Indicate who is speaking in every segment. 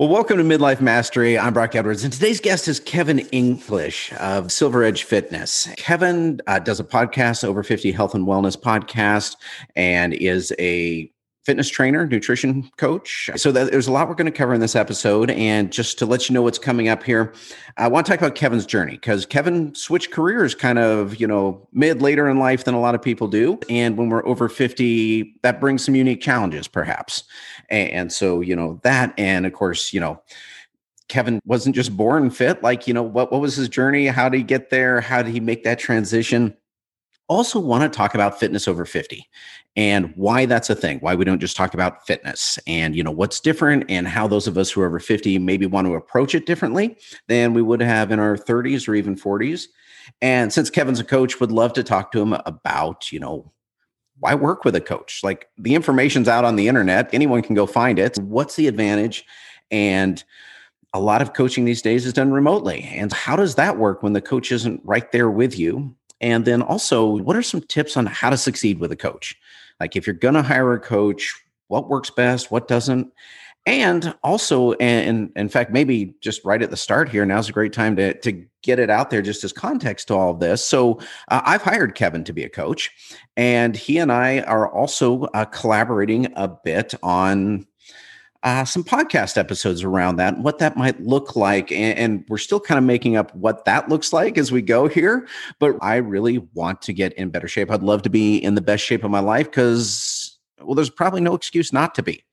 Speaker 1: Well, welcome to Midlife Mastery. I'm Brock Edwards, and today's guest is Kevin English of Silver Edge Fitness. Kevin uh, does a podcast, Over 50 Health and Wellness podcast, and is a fitness trainer, nutrition coach. So that, there's a lot we're going to cover in this episode. And just to let you know what's coming up here, I want to talk about Kevin's journey because Kevin switched careers kind of, you know, mid later in life than a lot of people do. And when we're over 50, that brings some unique challenges, perhaps. And, so, you know, that, and of course, you know, Kevin wasn't just born fit. Like, you know, what, what was his journey? How did he get there? How did he make that transition? Also want to talk about fitness over 50 and why that's a thing why we don't just talk about fitness and you know what's different and how those of us who are over 50 maybe want to approach it differently than we would have in our 30s or even 40s and since kevin's a coach would love to talk to him about you know why work with a coach? Like the information's out on the internet anyone can go find it. What's the advantage? And a lot of coaching these days is done remotely. And how does that work when the coach isn't right there with you and then also, what are some tips on how to succeed with a coach? Like if you're going to hire a coach, what works best, what doesn't? And also, and, in fact, maybe just right at the start here, now's a great time to, to get it out there just as context to all of this. So, uh, I've hired Kevin to be a coach, and he and I are also uh, collaborating a bit on uh, some podcast episodes around that, and what that might look like. And, and, we're still kind of making up what that looks like as we go here. But I really want to get in better shape. I'd love to be in the best shape of my life because, well, there's probably no excuse not to be.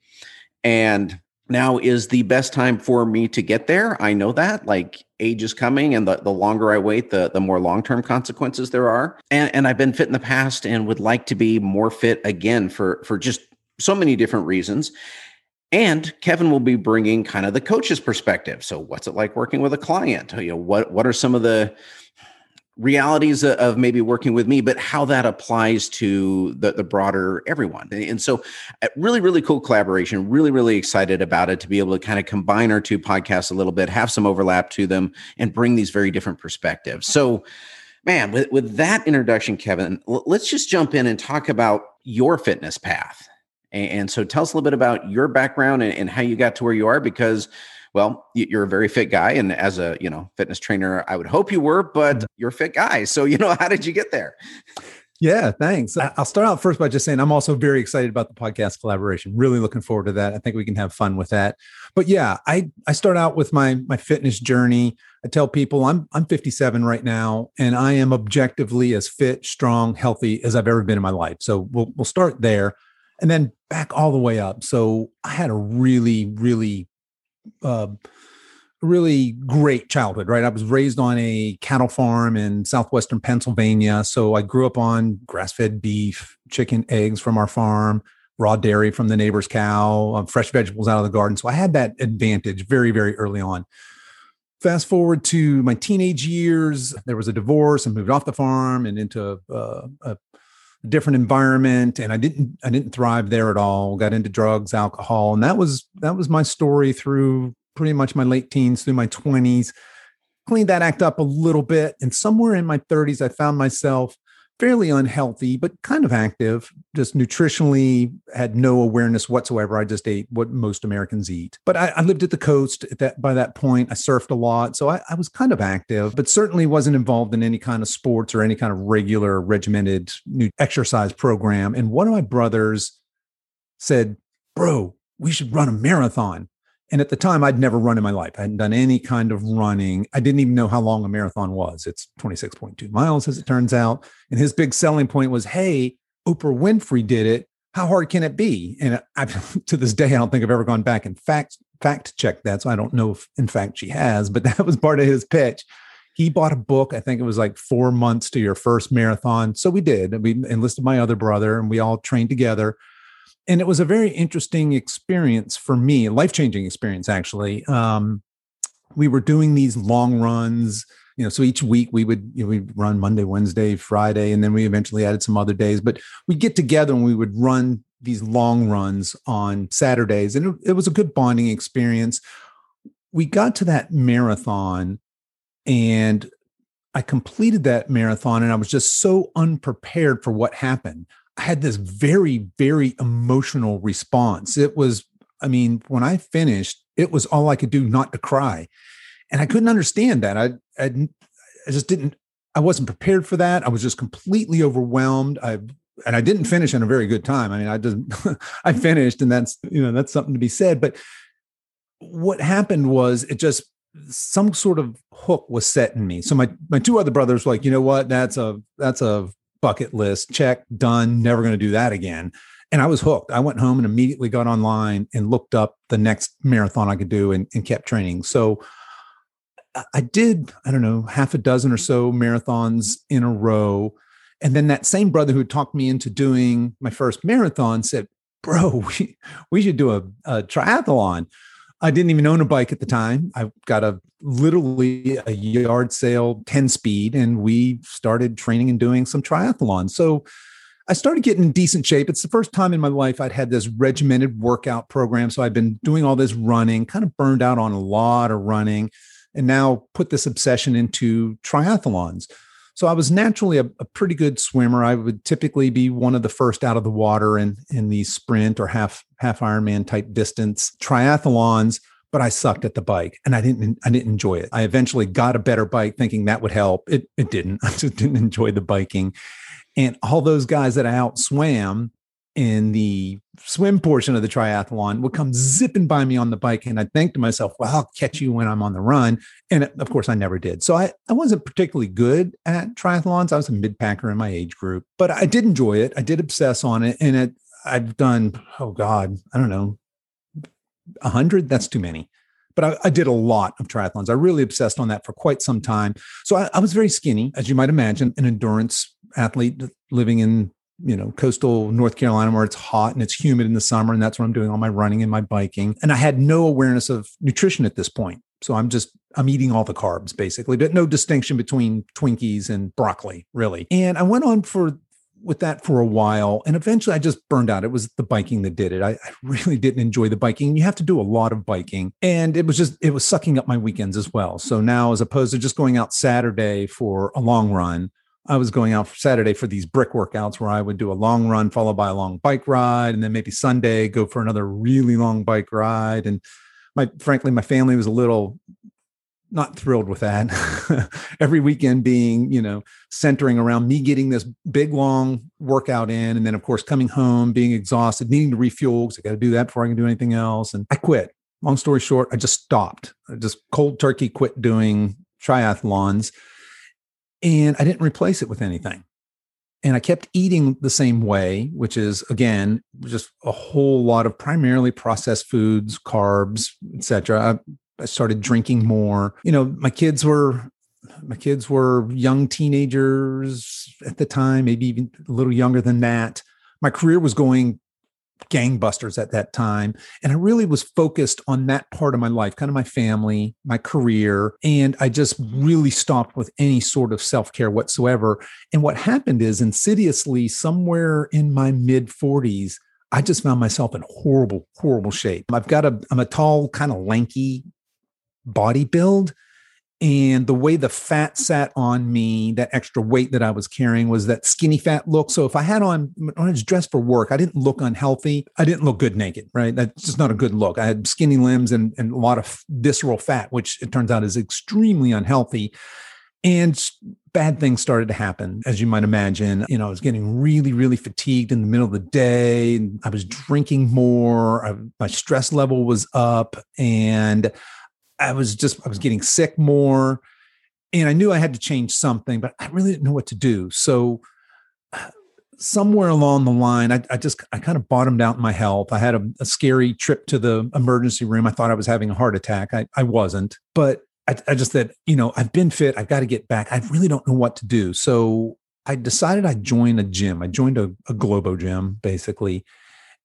Speaker 1: And now is the best time for me to get there. I know that like age is coming and the, the longer I wait, the, the more long-term consequences there are. And, and I've been fit in the past and would like to be more fit again for, for just so many different reasons. And Kevin will be bringing kind of the coach's perspective. So, what's it like working with a client? You know, what what are some of the realities of maybe working with me, but how that applies to the, the broader everyone. And so, uh, really, really cool collaboration. Really, really excited about it to be able to kind of combine our two podcasts a little bit, have some overlap to them, and bring these very different perspectives. So, man, with, with that introduction, Kevin, let's just jump in and talk about your fitness path and, so tell us a little bit about your background and, and how you got to where you are because well you're a very fit guy and as a you know fitness trainer i would hope you were but mm-hmm. you're a fit guy. So you know how did you get there?
Speaker 2: Yeah thanks. I'll start out first by just saying i'm also very excited about the podcast collaboration. Really looking forward to that. I think we can have fun with that. But yeah i i start out with my my fitness journey. I tell people i'm i'm 57 right now and i am objectively as fit strong healthy as i've ever been in my life. So we'll we'll start there and then back all the way up. So I had a really, really, uh, really great childhood, right? I was raised on a cattle farm in southwestern Pennsylvania. So I grew up on grass fed beef, chicken, eggs from our farm, raw dairy from the neighbor's cow, uh, fresh vegetables out of the garden. So I had that advantage very, very early on. Fast forward to my teenage years, there was a divorce and moved off the farm and into uh, a different environment and i didn't i didn't thrive there at all. Got into drugs alcohol and that was that was my story through pretty much my late teens through my 20s cleaned that act up a little bit and somewhere in my 30s i found myself fairly unhealthy, but kind of active, just nutritionally had no awareness whatsoever. I just ate what most Americans eat. But I, I lived at the coast at that by that point. I surfed a lot. So I, I, was kind of active, but certainly wasn't involved in any kind of sports or any kind of regular regimented new exercise program. And one of my brothers said, Bro, we should run a marathon. And at the time, I'd never run in my life. I hadn't done any kind of running. I didn't even know how long a marathon was. It's 26.2 miles, as it turns out. And his big selling point was, hey, Oprah Winfrey did it. How hard can it be? And I, to this day, I don't think I've ever gone back and fact fact checked that. So I don't know if, in fact, she has. But that was part of his pitch. He bought a book. I think it was like four months to your first marathon. So we did. We enlisted my other brother, and we all trained together and it was a very interesting experience for me, a life changing experience, actually. Um, we were doing these long runs, you know, so each week we would, you know, we'd run Monday, Wednesday, Friday, and then we eventually added some other days, but we'd get together and we would run these long runs on Saturdays. And it, it was a good bonding experience. We got to that marathon and I completed that marathon and I was just so unprepared for what happened. I had this very, very emotional response. It was, I mean, when I finished, it was all I could do not to cry. And I couldn't understand that. I, I, I just didn't, I wasn't prepared for that. I was just completely overwhelmed. I, and I didn't finish in a very good time. I mean, I just, I finished and that's, you know, that's something to be said. But what happened was it just, some sort of hook was set in me. So my, my two other brothers were like, you know what, that's a, that's a bucket list check done. Never going to do that again. And I was hooked. I went home and immediately got online and looked up the next marathon I could do and, and kept training. So I did, I don't know, half a dozen or so marathons in a row. And then that same brother who talked me into doing my first marathon said, Bro, we, we should do a, a triathlon. I didn't even own a bike at the time. I got a literally a yard sale 10 speed, and we started training and doing some triathlons. So I started getting in decent shape. It's the first time in my life I'd had this regimented workout program. So I've been doing all this running, kind of burned out on a lot of running, and now put this obsession into triathlons. So I was naturally a, a, pretty good swimmer. I would typically be one of the first out of the water in in the sprint or half half Ironman type distance triathlons. But I sucked at the bike, and I didn't I didn't enjoy it. I eventually got a better bike, thinking that would help. It it didn't. I just didn't enjoy the biking, and all those guys that I outswam in the swim portion of the triathlon would come zipping by me on the bike. And I'd think to myself, well, I'll catch you when I'm on the run. And of course, I never did. So I, I wasn't particularly good at triathlons. I was a mid packer in my age group, but I did enjoy it. I did obsess on it. And it, I've done, oh God, I don't know, a hundred. That's too many but I, I, did a lot of triathlons. I really obsessed on that for quite some time. So I, I, was very skinny, as you might imagine, an endurance athlete living in you know coastal North Carolina where it's hot and it's humid in the summer, and that's where I'm doing all my running and my biking. And I had no awareness of nutrition at this point. So I'm just I'm eating all the carbs basically, but no distinction between Twinkies and broccoli really. And I went on for with that for a while and eventually I just burned out. It was the biking that did it. I, I, really didn't enjoy the biking. You have to do a lot of biking. And it was just, it was sucking up my weekends as well. So now, as opposed to just going out Saturday for a long run, I was going out for Saturday for these brick workouts where I would do a long run followed by a long bike ride, and then maybe Sunday go for another really long bike ride. And my frankly, my family was a little not thrilled with that. Every weekend being, you know, centering around me getting this big long workout in, and then of course coming home, being exhausted, needing to refuel because I got to do that before I can do anything else. And I quit. Long story short, I just stopped. I just cold turkey quit doing triathlons and I didn't replace it with anything. And I kept eating the same way, which is again just a whole lot of primarily processed foods, carbs, etc. I, I started drinking more. You know, my kids were my kids were young teenagers at the time, maybe even a little younger than that. My career was going gangbusters at that time. And I really was focused on that part of my life, kind of my family, my career. And I just really stopped with any sort of self care whatsoever. And what happened is insidiously, somewhere in my mid 40s, I just found myself in horrible, horrible shape. I've got a, I'm a tall, kind of lanky body build and the way the fat sat on me that extra weight that i was carrying was that skinny fat look. So if i had on when i was dressed for work i didn't look unhealthy. I didn't look good naked right? That's just not a good look. I had skinny limbs and, and a lot of visceral fat which it turns out is extremely unhealthy. And bad things started to happen as you might imagine. You know i was getting really really fatigued in the middle of the day. I was drinking more. I, my stress level was up. And I was just I was getting sick more, and I knew I had to change something, but I really didn't know what to do. So somewhere along the line, I, I just I kind of bottomed out in my health. I had a, a, scary trip to the emergency room. I thought I was having a heart attack. I, I wasn't, but I, I just said, you know, I've been fit. I've got to get back. I really don't know what to do. So I decided I'd join a gym. I joined a, a Globo gym, basically.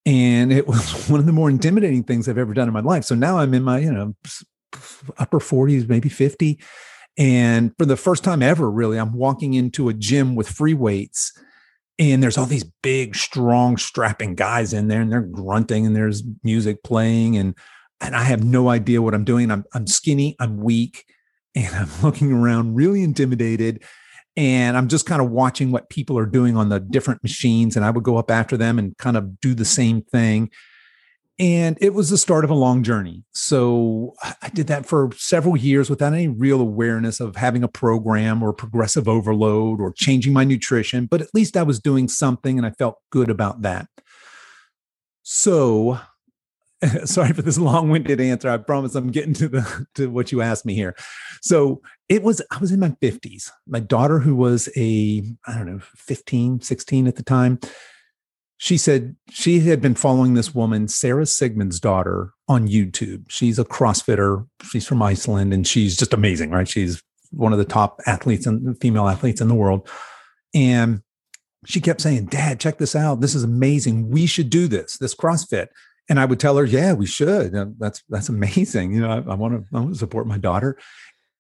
Speaker 2: And it was one of the more intimidating things I've ever done in my life. So now I'm in my, you know, upper 40s, maybe 50. And for the first time ever, really, I'm walking into a gym with free weights. And there's all these big, strong, strapping guys in there, and they're grunting, and there's music playing, and and I have no idea what I'm doing. I'm I'm skinny, I'm weak, and I'm looking around really intimidated. And I'm just kind of watching what people are doing on the different machines. And I would go up after them and kind of do the same thing And it was the start of a long journey. So I did that for several years without any real awareness of having a program or progressive overload or changing my nutrition, but at least I was doing something and I felt good about that. So sorry for this long-winded answer. I promise I'm getting to the to what you asked me here. So it was I was in my 50s. My daughter, who was a, I don't know, 15, 16 at the time, she said she had been following this woman, Sara Sigmundsdottir, on YouTube. She's a CrossFitter. She's from Iceland and she's just amazing, right? She's one of the top athletes and female athletes in the world. And she kept saying, Dad, check this out. This is amazing. We should do this, this CrossFit. And I would tell her, yeah, we should. That's that's amazing. You know, I, I want to I want to support my daughter.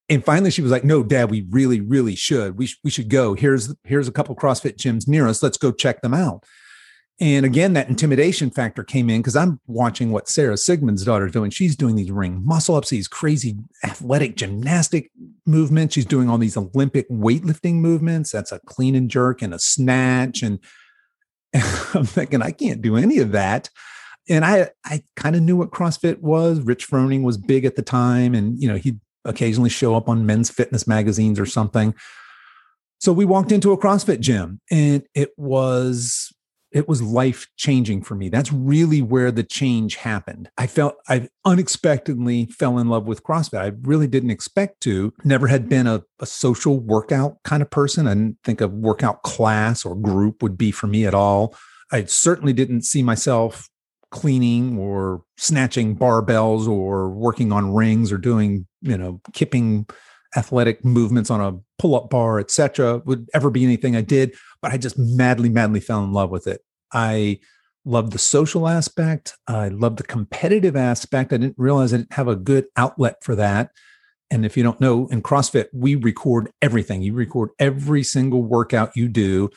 Speaker 2: And finally, she was like, "No, Dad, we really, really should. We sh- we should go. Here's here's a couple CrossFit gyms near us. Let's go check them out." And again, that intimidation factor came in because I'm watching what Sara Sigmundsdottir is doing. She's doing these ring muscle ups, these crazy athletic gymnastic movements. She's doing all these Olympic weightlifting movements. That's a clean and jerk and a snatch. And I'm thinking, I can't do any of that and I I kind of knew what CrossFit was. Rich Froning was big at the time, and you know he'd occasionally show up on men's fitness magazines or something. So we walked into a CrossFit gym, and it was it was life changing for me. That's really where the change happened. I felt I unexpectedly fell in love with CrossFit. I really didn't expect to. Never had been a, a social workout kind of person. I didn't think a workout class or group would be for me at all. I certainly didn't see myself cleaning or snatching barbells or working on rings or doing you know kipping athletic movements on a pull-up bar etc would ever be anything i did but i just madly madly fell in love with it. I loved the social aspect. I loved the competitive aspect. I didn't realize i didn't have a good outlet for that. And if you don't know in crossfit we record everything. You record every single workout you do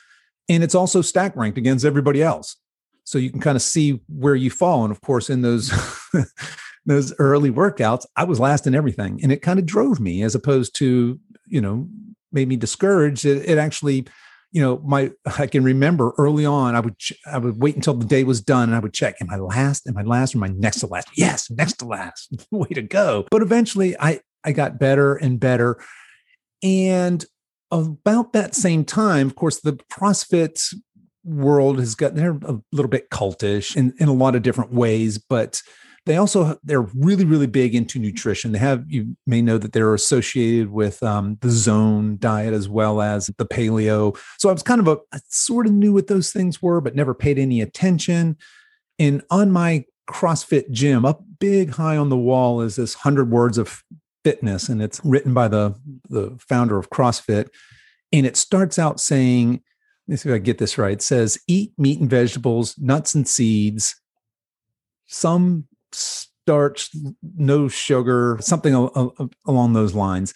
Speaker 2: and it's also stack ranked against everybody else. So you can kind of see where you fall. And of course in those those early workouts i was last in everything and it kind of drove me as opposed to you know made me discouraged. It, it actually you know my i can remember early on i would i would wait until the day was done and i would check am i last? Am i last or am i next to last? Yes next to last. Way to go. But eventually i i got better and better. And about that same time of course the crossfit world has gotten they're a little bit cultish in, in a lot of different ways but they also they're really really big into nutrition. They have you may know that they're associated with um, the zone diet as well as the paleo. So i was kind of a I sort of knew what those things were but never paid any attention. And on my crossfit gym up big high on the wall is this 100 words of fitness and it's written by the the founder of crossfit. And it starts out saying let me see if I get this right. It says eat meat and vegetables, nuts and seeds, some starch, no sugar, something along those lines.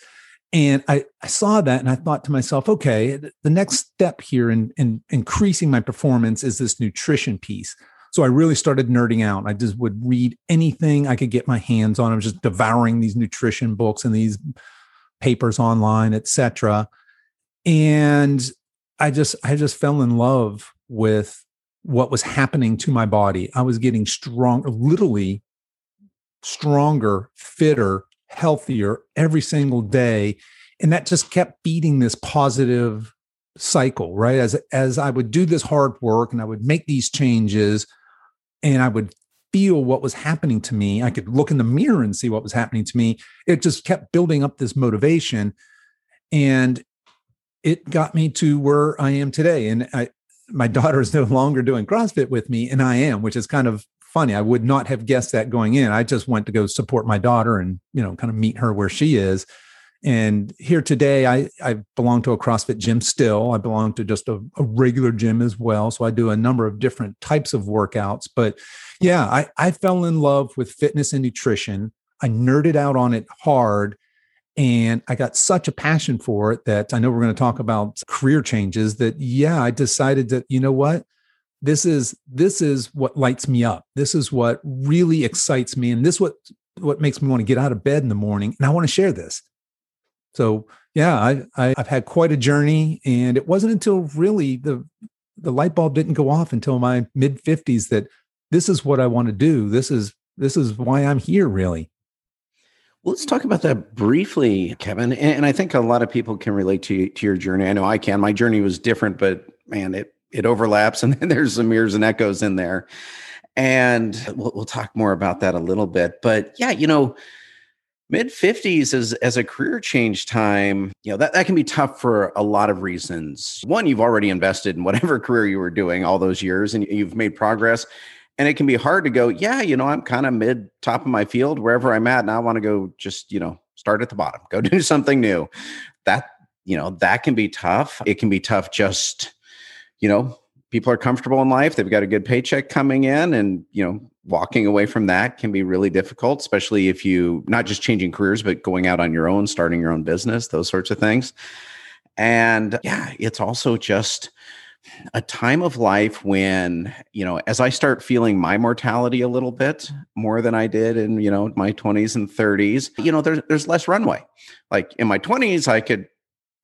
Speaker 2: And I, I saw that and I thought to myself, okay, the next step here in, in increasing my performance is this nutrition piece. So I really started nerding out. I just would read anything I could get my hands on. I was just devouring these nutrition books and these papers online, etc. And I just I just fell in love with what was happening to my body. I was getting strong, literally stronger, fitter, healthier every single day. And that just kept feeding this positive cycle, right? As as I would do this hard work and I would make these changes and I would feel what was happening to me. I could look in the mirror and see what was happening to me. It just kept building up this motivation. And it got me to where I am today. And I, my daughter is no longer doing CrossFit with me, and I am, which is kind of funny. I would not have guessed that going in. I just went to go support my daughter and you know kind of meet her where she is. And here today, I I belong to a CrossFit gym still. I belong to just a, a regular gym as well. So I do a number of different types of workouts. But yeah, I, I fell in love with fitness and nutrition. I nerded out on it hard and I got such a passion for it that I know we're going to talk about career changes that yeah, I decided that you know what? This is this is what lights me up. This is what really excites me and this what what makes me want to get out of bed in the morning and I want to share this. So, yeah, I, I I've had quite a journey and it wasn't until really the the light bulb didn't go off until my mid 50s that this is what I want to do. This is this is why I'm here really.
Speaker 1: Let's talk about that briefly, Kevin. And I think a lot of people can relate to to your journey. I know I can. My journey was different, but man, it it overlaps, and then there's some mirrors and echoes in there. And we'll, we'll talk more about that a little bit. But yeah, you know, mid 50s as as a career change time you know that, that can be tough for a lot of reasons one you've already invested in whatever career you were doing all those years and you've made progress and it can be hard to go yeah you know i'm kind of mid top of my field wherever i'm at and i want to go just you know start at the bottom go do something new. That you know that can be tough. It can be tough just you know people are comfortable in life they've got a good paycheck coming in and you know walking away from that can be really difficult especially if you not just changing careers but going out on your own starting your own business those sorts of things. And yeah it's also just a time of life when you know as i start feeling my mortality a little bit more than i did in you know my 20s and 30s you know there's there's less runway like in my 20s i could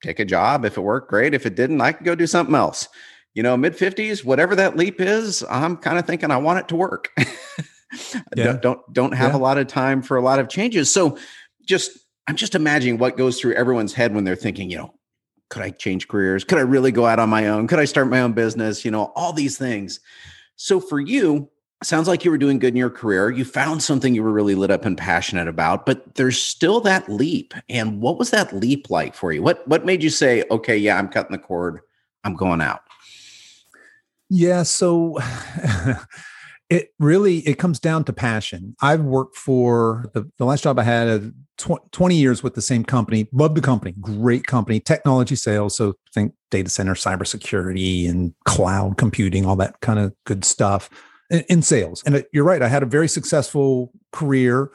Speaker 1: take a job if it worked great if it didn't i could go do something else you know, mid 50s, whatever that leap is, I'm kind of thinking I want it to work. yeah. don't, don't don't have yeah. a lot of time for a lot of changes. So just I'm just imagining what goes through everyone's head when they're thinking, you know, could I change careers? Could I really go out on my own? Could I start my own business? You know, all these things. So for you, sounds like you were doing good in your career. You found something you were really lit up and passionate about, but there's still that leap. And what was that leap like for you? What what made you say, okay, yeah, I'm cutting the cord. I'm going out?
Speaker 2: Yeah, so it really it comes down to passion. I've worked for the, the last job I had uh, tw- 20 years with the same company. Love the company, great company, technology sales. So think data center, cybersecurity, and cloud computing, all that kind of good stuff in, in sales. And it, you're right, I had a very successful career.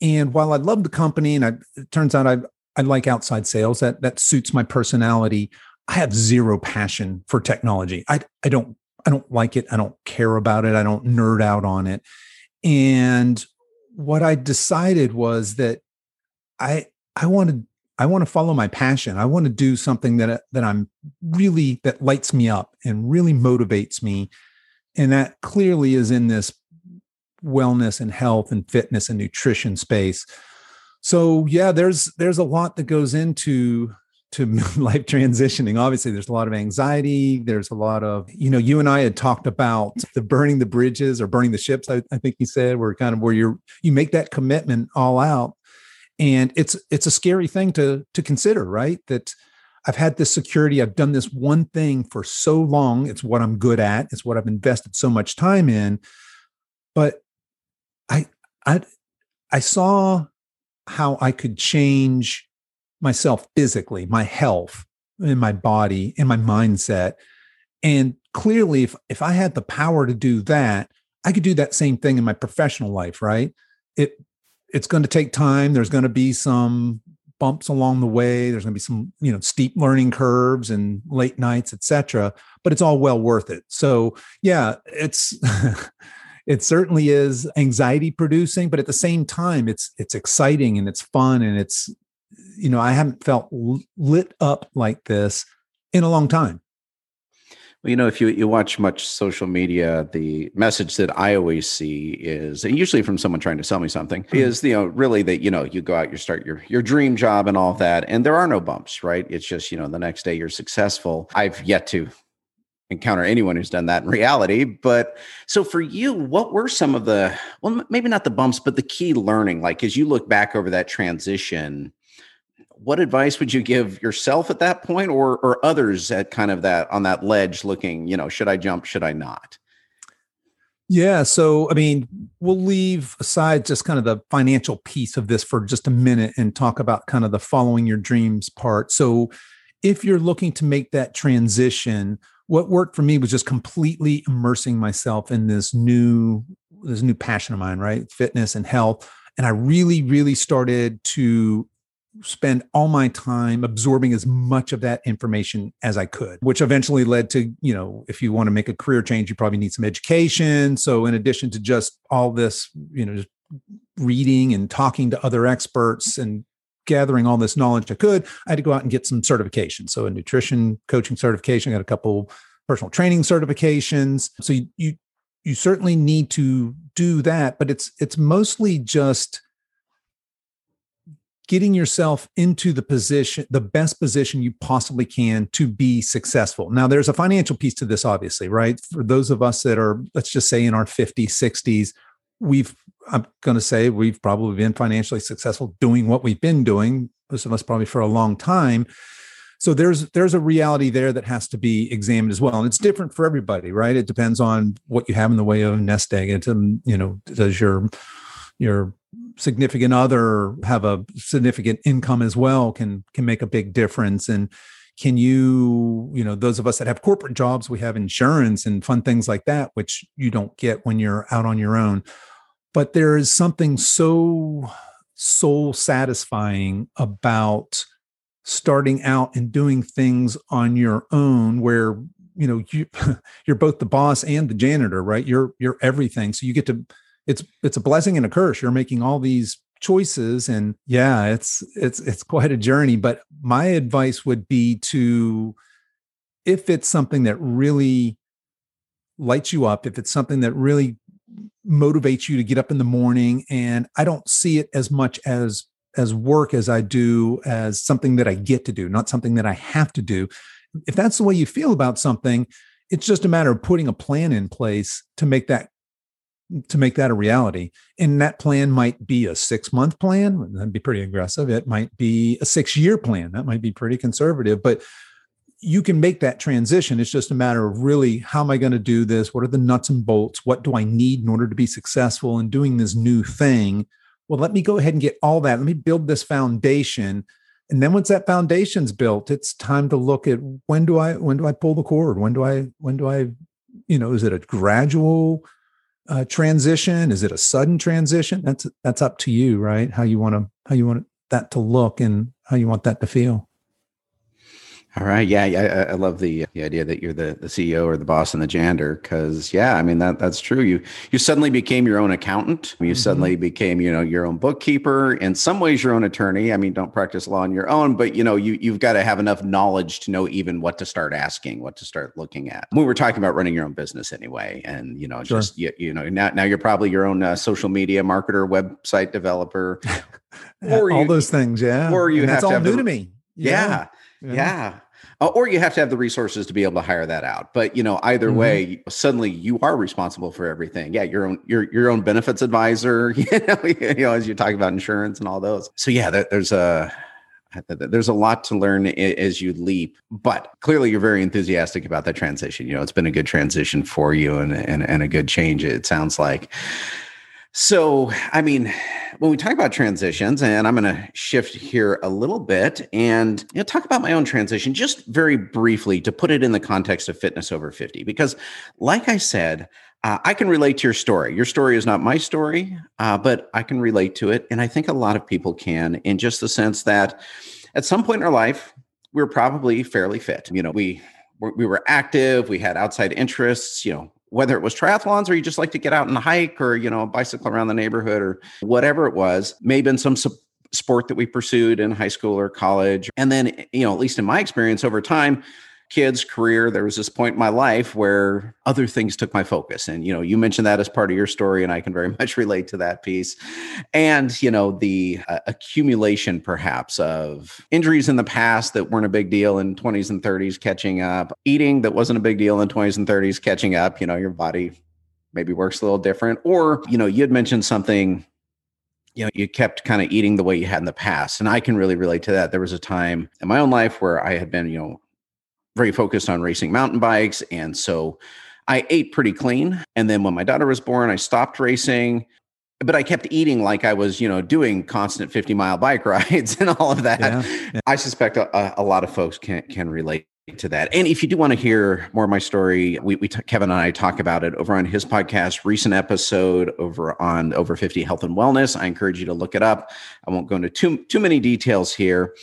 Speaker 2: And while I love the company, and I, it turns out I I like outside sales, that that suits my personality. I have zero passion for technology. I I don't I don't like it. I don't care about it. I don't nerd out on it. And what I decided was that I I wanted I want to follow my passion. I want to do something that that I'm really that lights me up and really motivates me. And that clearly is in this wellness and health and fitness and nutrition space. So yeah, there's there's a lot that goes into to life transitioning. Obviously there's a lot of anxiety. There's a lot of you know you and i had talked about the burning the bridges or burning the ships i, I think you said where kind of where you're you make that commitment all out. And it's it's a scary thing to to consider right? That i've had this security. I've done this one thing for so long. It's what i'm good at. It's what i've invested so much time in. But i i i saw how i could change myself physically, my health, in my body, in my mindset. And clearly, if if I had the power to do that, I could do that same thing in my professional life, right? It it's going to take time. There's going to be some bumps along the way. There's going to be some, you know, steep learning curves and late nights, etc. But it's all well worth it. So yeah, it's it certainly is anxiety producing, but at the same time, it's it's exciting and it's fun and it's you know, I haven't felt lit up like this in a long time.
Speaker 1: Well, you know, if you, you watch much social media, the message that I always see is, and usually from someone trying to sell me something, mm-hmm. is you know really that you know you go out, you start your your dream job and all that, and there are no bumps, right? It's just you know the next day you're successful. I've yet to encounter anyone who's done that in reality. But so for you, what were some of the well, maybe not the bumps, but the key learning? Like as you look back over that transition, what advice would you give yourself at that point or or others at kind of that on that ledge looking you know should i jump should i not?
Speaker 2: Yeah so i mean we'll leave aside just kind of the financial piece of this for just a minute and talk about kind of the following your dreams part. So if you're looking to make that transition what worked for me was just completely immersing myself in this new this new passion of mine right? Fitness and health. And i really really started to spend all my time absorbing as much of that information as I could, which eventually led to, you know, if you want to make a career change, you probably need some education. So, in addition to just all this, you know, just reading and talking to other experts and gathering all this knowledge I could, I had to go out and get some certification. So, a nutrition coaching certification, I got a couple personal training certifications. So, you, you you certainly need to do that, but it's it's mostly just getting yourself into the position, the best position you possibly can to be successful. Now, there's a financial piece to this, obviously, right? For those of us that are, let's just say, in our 50s, 60s, we've, I'm going to say, we've probably been financially successful doing what we've been doing, most of us probably for a long time. So there's there's a reality there that has to be examined as well, and it's different for everybody, right? It depends on what you have in the way of nest egg. It's um, you know, does your your significant other have a significant income as well can can make a big difference. And can you you know those of us that have corporate jobs we have insurance and fun things like that which you don't get when you're out on your own. But there is something so soul satisfying about starting out and doing things on your own where you know you you're both the boss and the janitor right? You're you're everything. So you get to it's it's a blessing and a curse. You're making all these choices and yeah, it's it's it's quite a journey, but my advice would be to if it's something that really lights you up, if it's something that really motivates you to get up in the morning and I don't see it as much as as work as I do as something that I get to do, not something that I have to do. If that's the way you feel about something, it's just a matter of putting a plan in place to make that to make that a reality. And that plan might be a six month plan. That'd be pretty aggressive. It might be a six year plan. That might be pretty conservative, but you can make that transition. It's just a matter of really how am I going to do this? What are the nuts and bolts? What do I need in order to be successful in doing this new thing? Well, let me go ahead and get all that. Let me build this foundation. And then once that foundation's built, it's time to look at when do I when do I pull the cord? When do I when do I you know, is it a gradual uh, transition? Is it a sudden transition? That's that's up to you, right? How you want to how you want that to look and how you want that to feel.
Speaker 1: All right. Yeah. Yeah. I, love the, the idea that you're the, the CEO or the boss and the janitor. Cause yeah, I mean, that that's true. You, you suddenly became your own accountant. You mm-hmm. suddenly became, you know, your own bookkeeper, in some ways your own attorney. I mean, don't practice law on your own, but you know, you, you've got to have enough knowledge to know even what to start asking, what to start looking at. We were talking about running your own business anyway. And, you know, sure. just, you, you know, now, now you're probably your own uh, social media marketer, website developer,
Speaker 2: or all you, those things. Yeah.
Speaker 1: Or you
Speaker 2: and
Speaker 1: have
Speaker 2: that's all new
Speaker 1: the,
Speaker 2: to me.
Speaker 1: yeah. yeah. Yeah. yeah. Uh, or you have to have the resources to be able to hire that out. But you know, either mm-hmm. way, suddenly you are responsible for everything. Yeah, your own your your own benefits advisor. You know, you know, as you talk about insurance and all those. So yeah, there, there's a there's a lot to learn as you leap, but clearly you're very enthusiastic about that transition. You know, it's been a good transition for you and and, and a good change. It sounds like. So, I mean, when we talk about transitions, and I'm going to shift here a little bit and you know, talk about my own transition just very briefly to put it in the context of fitness over 50. Because, like I said, uh, I can relate to your story. Your story is not my story, uh, but I can relate to it. And I think a lot of people can in just the sense that at some point in our life, we we're probably fairly fit. You know, we we were active, we had outside interests, you know, whether it was triathlons or you just like to get out and hike or you know bicycle around the neighborhood or whatever it was maybe in some sport that we pursued in high school or college. And then you know at least in my experience over time kids career there was this point in my life where other things took my focus. And you know you mentioned that as part of your story and i can very much relate to that piece. And you know the uh, accumulation perhaps of injuries in the past that weren't a big deal in 20s and 30s catching up eating that wasn't a big deal in 20s and 30s catching up you know your body maybe works a little different. Or you know you had mentioned something you know you kept kind of eating the way you had in the past. And i can really relate to that. There was a time in my own life where i had been you know very focused on racing mountain bikes. And so I ate pretty clean. And then when my daughter was born, I stopped racing, but I kept eating like I was, you know, doing constant 50 mile bike rides and all of that. Yeah, yeah. I suspect a, a, lot of folks can, can relate to that. And if you do want to hear more of my story, we, we t- Kevin and I talk about it over on his podcast, recent episode over on over 50 health and wellness. I encourage you to look it up. I won't go into too, too many details here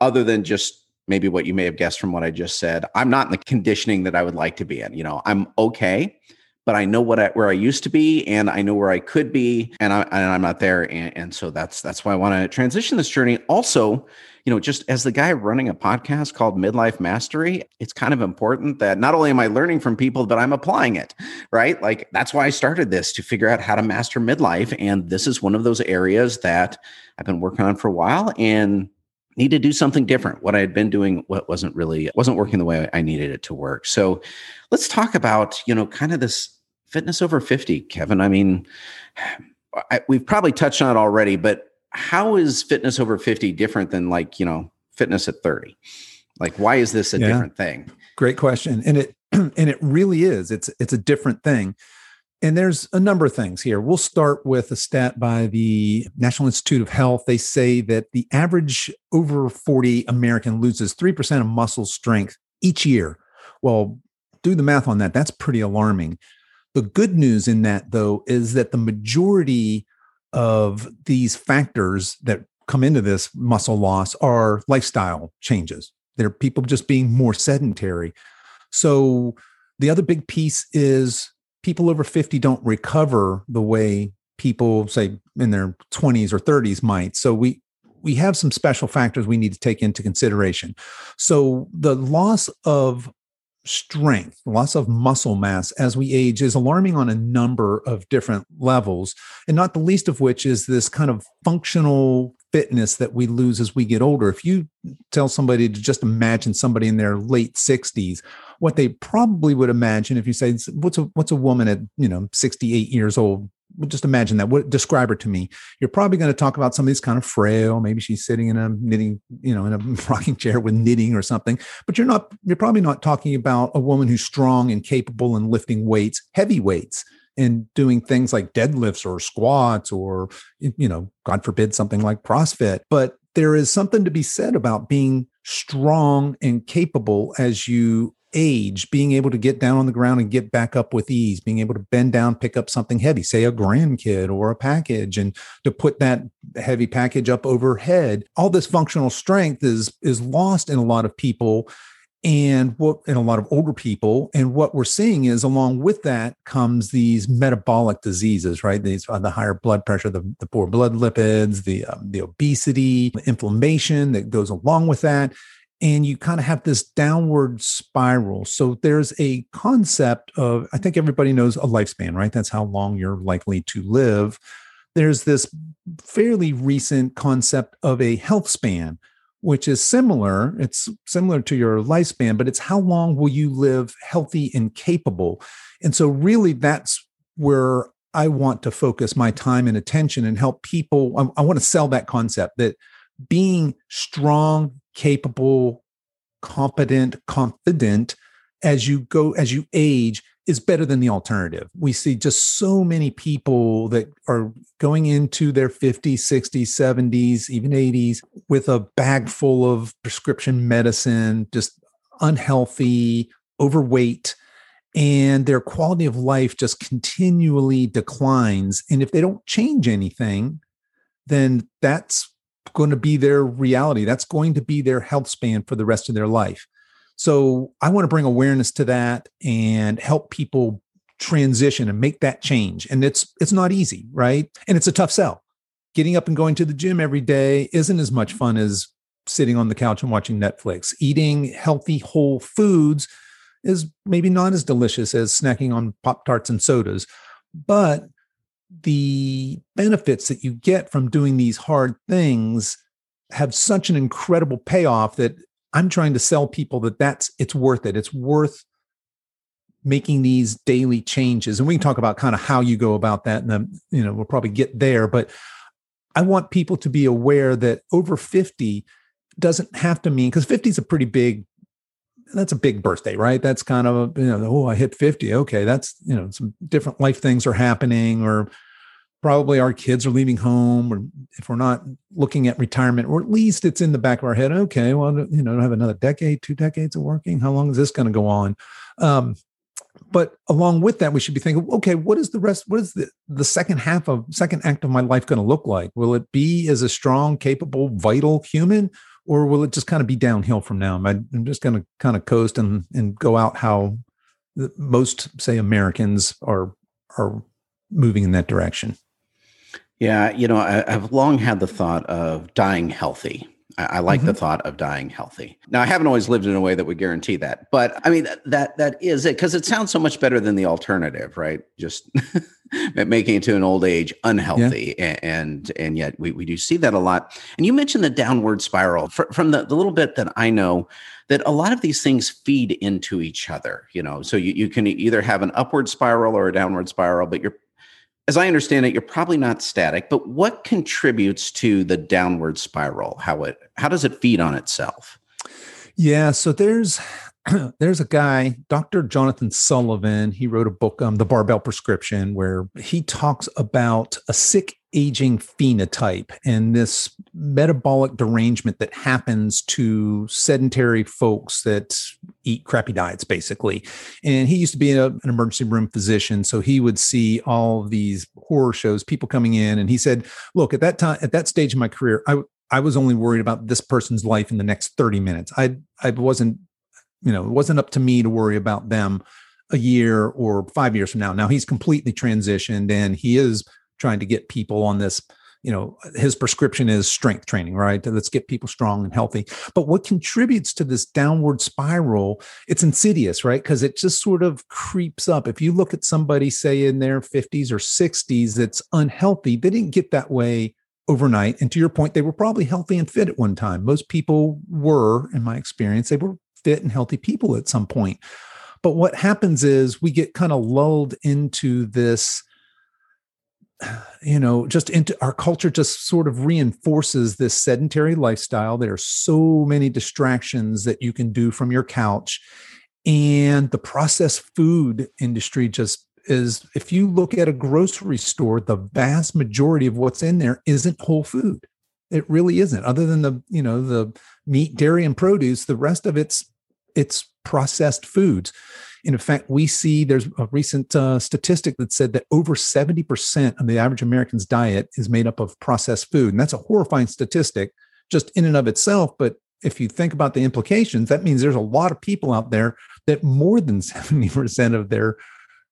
Speaker 1: other than just maybe what you may have guessed from what I just said. I'm not in the conditioning that I would like to be in. You know, I'm okay, but I know what I, where I used to be, and I know where I could be, and I and I'm not there, and, and so that's that's why I want to transition this journey. Also, you know, just as the guy running a podcast called Midlife Mastery, it's kind of important that not only am I learning from people, but I'm applying it, right? Like that's why I started this to figure out how to master midlife. And this is one of those areas that I've been working on for a while and need to do something different. What I had been doing what wasn't really wasn't working the way I needed it to work. So let's talk about, you know, kind of this fitness over 50, Kevin. I mean, I, we've probably touched on it already, but how is fitness over 50 different than like, you know, fitness at 30? Like why is this a yeah. different thing?
Speaker 2: Great question. And it and it really is. It's it's a different thing. And there's a number of things here. We'll start with a stat by the National Institute of Health. They say that the average over 40 American loses 3% of muscle strength each year. Well, do the math on that. That's pretty alarming. The good news in that, though, is that the majority of these factors that come into this muscle loss are lifestyle changes. They're people just being more sedentary. So the other big piece is people over 50 don't recover the way people say in their 20s or 30s might. So we we have some special factors we need to take into consideration. So the loss of strength, loss of muscle mass as we age is alarming on a number of different levels. And not the least of which is this kind of functional fitness that we lose as we get older. If you tell somebody to just imagine somebody in their late 60s, what they probably would imagine if you say what's a what's a woman at, you know, 68 years old just imagine that. What describe her to me? You're probably going to talk about somebody's kind of frail. Maybe she's sitting in a knitting, you know, in a rocking chair with knitting or something. But you're not. You're probably not talking about a woman who's strong and capable and lifting weights, heavy weights, and doing things like deadlifts or squats or, you know, God forbid, something like CrossFit. But there is something to be said about being strong and capable as you age, being able to get down on the ground and get back up with ease, being able to bend down, pick up something heavy, say a grandkid or a package, and to put that heavy package up overhead. All this functional strength is is lost in a lot of people and what in a lot of older people and what we're seeing is along with that comes these metabolic diseases right these uh, the higher blood pressure the, the poor blood lipids the um, the obesity the inflammation that goes along with that and you kind of have this downward spiral. So there's a concept of, I think everybody knows a lifespan, right? That's how long you're likely to live. There's this fairly recent concept of a health span, which is similar. It's similar to your lifespan, but it's how long will you live healthy and capable? And so, really, that's where I want to focus my time and attention and help people. I, I want to sell that concept that being strong, capable, competent, confident as you go, as you age is better than the alternative. We see just so many people that are going into their 50s, 60s, 70s, even 80s with a bag full of prescription medicine, just unhealthy, overweight, and their quality of life just continually declines. And if they don't change anything, then that's going to be their reality. That's going to be their health span for the rest of their life. So I want to bring awareness to that and help people transition and make that change. And it's it's not easy, right? And it's a tough sell. Getting up and going to the gym every day isn't as much fun as sitting on the couch and watching Netflix. Eating healthy whole foods is maybe not as delicious as snacking on Pop Tarts and sodas, but the benefits that you get from doing these hard things have such an incredible payoff that I'm trying to sell people that that's it's worth it. It's worth making these daily changes. And we can talk about kind of how you go about that and then, you know, we'll probably get there, but I want people to be aware that over 50 doesn't have to mean because 50 is a pretty big that's a big birthday, right? That's kind of, you know, oh, I hit 50. Okay. That's, you know, some different life things are happening, or probably our kids are leaving home, or if we're not looking at retirement, or at least it's in the back of our head. Okay. Well, you know, I have another decade, two decades of working. How long is this going to go on? Um, but along with that, we should be thinking, okay, what is the rest? What is the, the second half of second act of my life going to look like? Will it be as a strong, capable, vital human? or will it just kind of be downhill from now? I'm just going to kind of coast and and go out how most say Americans are are moving in that direction.
Speaker 1: Yeah, you know, I, have long had the thought of dying healthy. I, I like mm-hmm. the thought of dying healthy. Now, I haven't always lived in a way that would guarantee that, but I mean that that, is it because it sounds so much better than the alternative, right? Just making it to an old age unhealthy, yeah. and, and, and yet we we do see that a lot. And you mentioned the downward spiral from the, the little bit that I know that a lot of these things feed into each other. You know, so you you can either have an upward spiral or a downward spiral, but you're as I understand it, you're probably not static, but what contributes to the downward spiral? How it how does it feed on itself?
Speaker 2: Yeah, so there's there's a guy, Dr. Jonathan Sullivan. He wrote a book, um, The Barbell Prescription, where he talks about a sick aging phenotype and this metabolic derangement that happens to sedentary folks that eat crappy diets, basically. And he used to be a, an emergency room physician, so he would see all these horror shows, people coming in, and he said, "Look, at that time, at that stage of my career, I." I was only worried about this person's life in the next 30 minutes. I I wasn't you know, it wasn't up to me to worry about them a year or five years from now. Now he's completely transitioned and he is trying to get people on this you know his prescription is strength training right? Let's get people strong and healthy. But what contributes to this downward spiral it's insidious right? Because it just sort of creeps up. If you look at somebody say in their 50s or 60s that's unhealthy they didn't get that way overnight. And to your point they were probably healthy and fit at one time. Most people were in my experience they were fit and healthy people at some point. But what happens is we get kind of lulled into this you know just into our culture just sort of reinforces this sedentary lifestyle. There are so many distractions that you can do from your couch. And the processed food industry just is if you look at a grocery store the vast majority of what's in there isn't whole food. It really isn't. Other than the you know the meat dairy and produce the rest of it's it's processed foods. In fact, we see there's a recent uh, statistic that said that over 70% of the average American's diet is made up of processed food. And that's a horrifying statistic just in and of itself. But if you think about the implications, that means there's a lot of people out there that more than 70% of their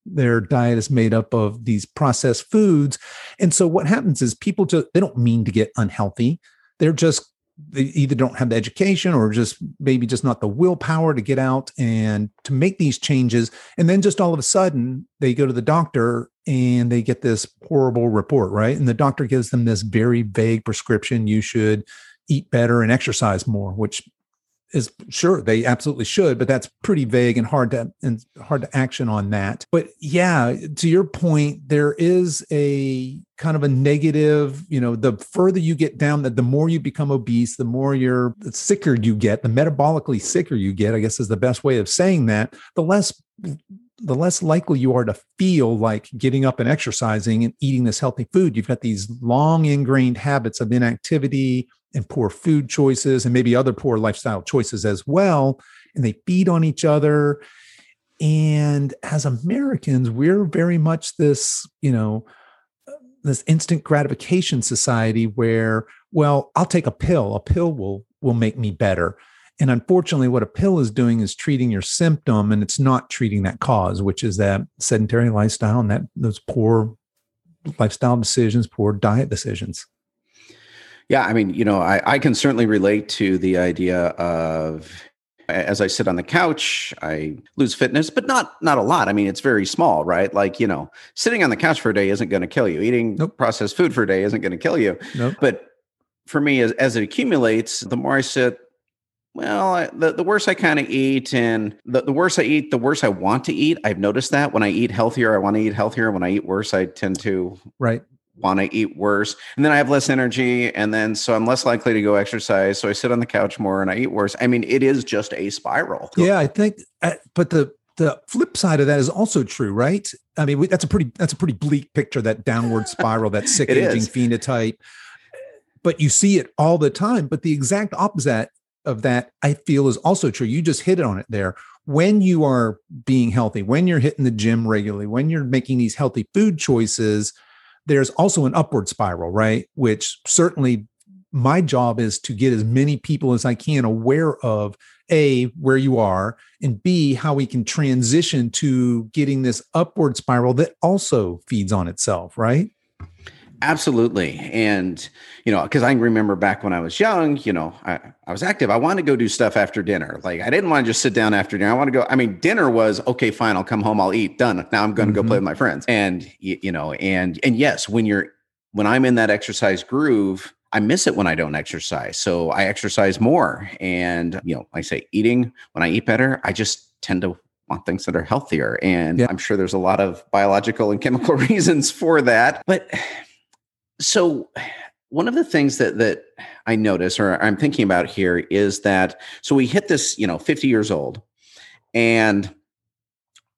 Speaker 2: their diet is made up of these processed foods. And so what happens is people just they don't mean to get unhealthy. They're just they either don't have the education or just maybe just not the willpower to get out and to make these changes. And then just all of a sudden they go to the doctor and they get this horrible report right? And the doctor gives them this very vague prescription you should eat better and exercise more which is sure they absolutely should but that's pretty vague and hard to and hard to action on that. But yeah to your point there is a kind of a negative you know the further you get down that the more you become obese the more you're the sicker you get the metabolically sicker you get i guess is the best way of saying that the less the less likely you are to feel like getting up and exercising and eating this healthy food. You've got these long ingrained habits of inactivity and poor food choices and maybe other poor lifestyle choices as well. And they feed on each other. And as Americans, we're very much this, you know, this instant gratification society where, well, I'll take a pill. A pill will will make me better. And unfortunately, what a pill is doing is treating your symptom, and it's not treating that cause, which is that sedentary lifestyle and that those poor lifestyle decisions, poor diet decisions.
Speaker 1: Yeah, I mean, you know, I, I can certainly relate to the idea of as I sit on the couch, I lose fitness, but not not a lot. I mean, it's very small, right? Like, you know, sitting on the couch for a day isn't going to kill you. Eating nope. processed food for a day isn't going to kill you. Nope. But for me, as, as it accumulates, the more I sit, well, I, the, the worse I kind of eat. And the, the worse I eat, the worse I want to eat. I've noticed that when I eat healthier, I want to eat healthier. When I eat worse, I tend to
Speaker 2: right
Speaker 1: want to eat worse and then i have less energy and then so i'm less likely to go exercise so i sit on the couch more and i eat worse. I mean it is just a spiral.
Speaker 2: Yeah i think uh, but the the flip side of that is also true right? I mean that's a pretty that's a pretty bleak picture that downward spiral that sick aging phenotype. But you see it all the time but the exact opposite of that i feel is also true. You just hit it on it there. When you are being healthy when you're hitting the gym regularly when you're making these healthy food choices there's also an upward spiral, right? Which certainly my job is to get as many people as I can aware of A, where you are, and B, how we can transition to getting this upward spiral that also feeds on itself, right?
Speaker 1: Absolutely. And, you know, because I remember back when I was young, you know, I, I was active. I wanted to go do stuff after dinner. Like I didn't want to just sit down after dinner. I want to go. I mean, dinner was okay, fine. I'll come home. I'll eat. Done. Now I'm going to mm-hmm. go play with my friends. And, you, you know, and, and yes, when you're, when I'm in that exercise groove, I miss it when I don't exercise. So I exercise more. And, you know, I say eating, when I eat better, I just tend to want things that are healthier. And yeah. I'm sure there's a lot of biological and chemical reasons for that. But so one of the things that that I notice or I'm thinking about here is that so we hit this, you know, 50 years old and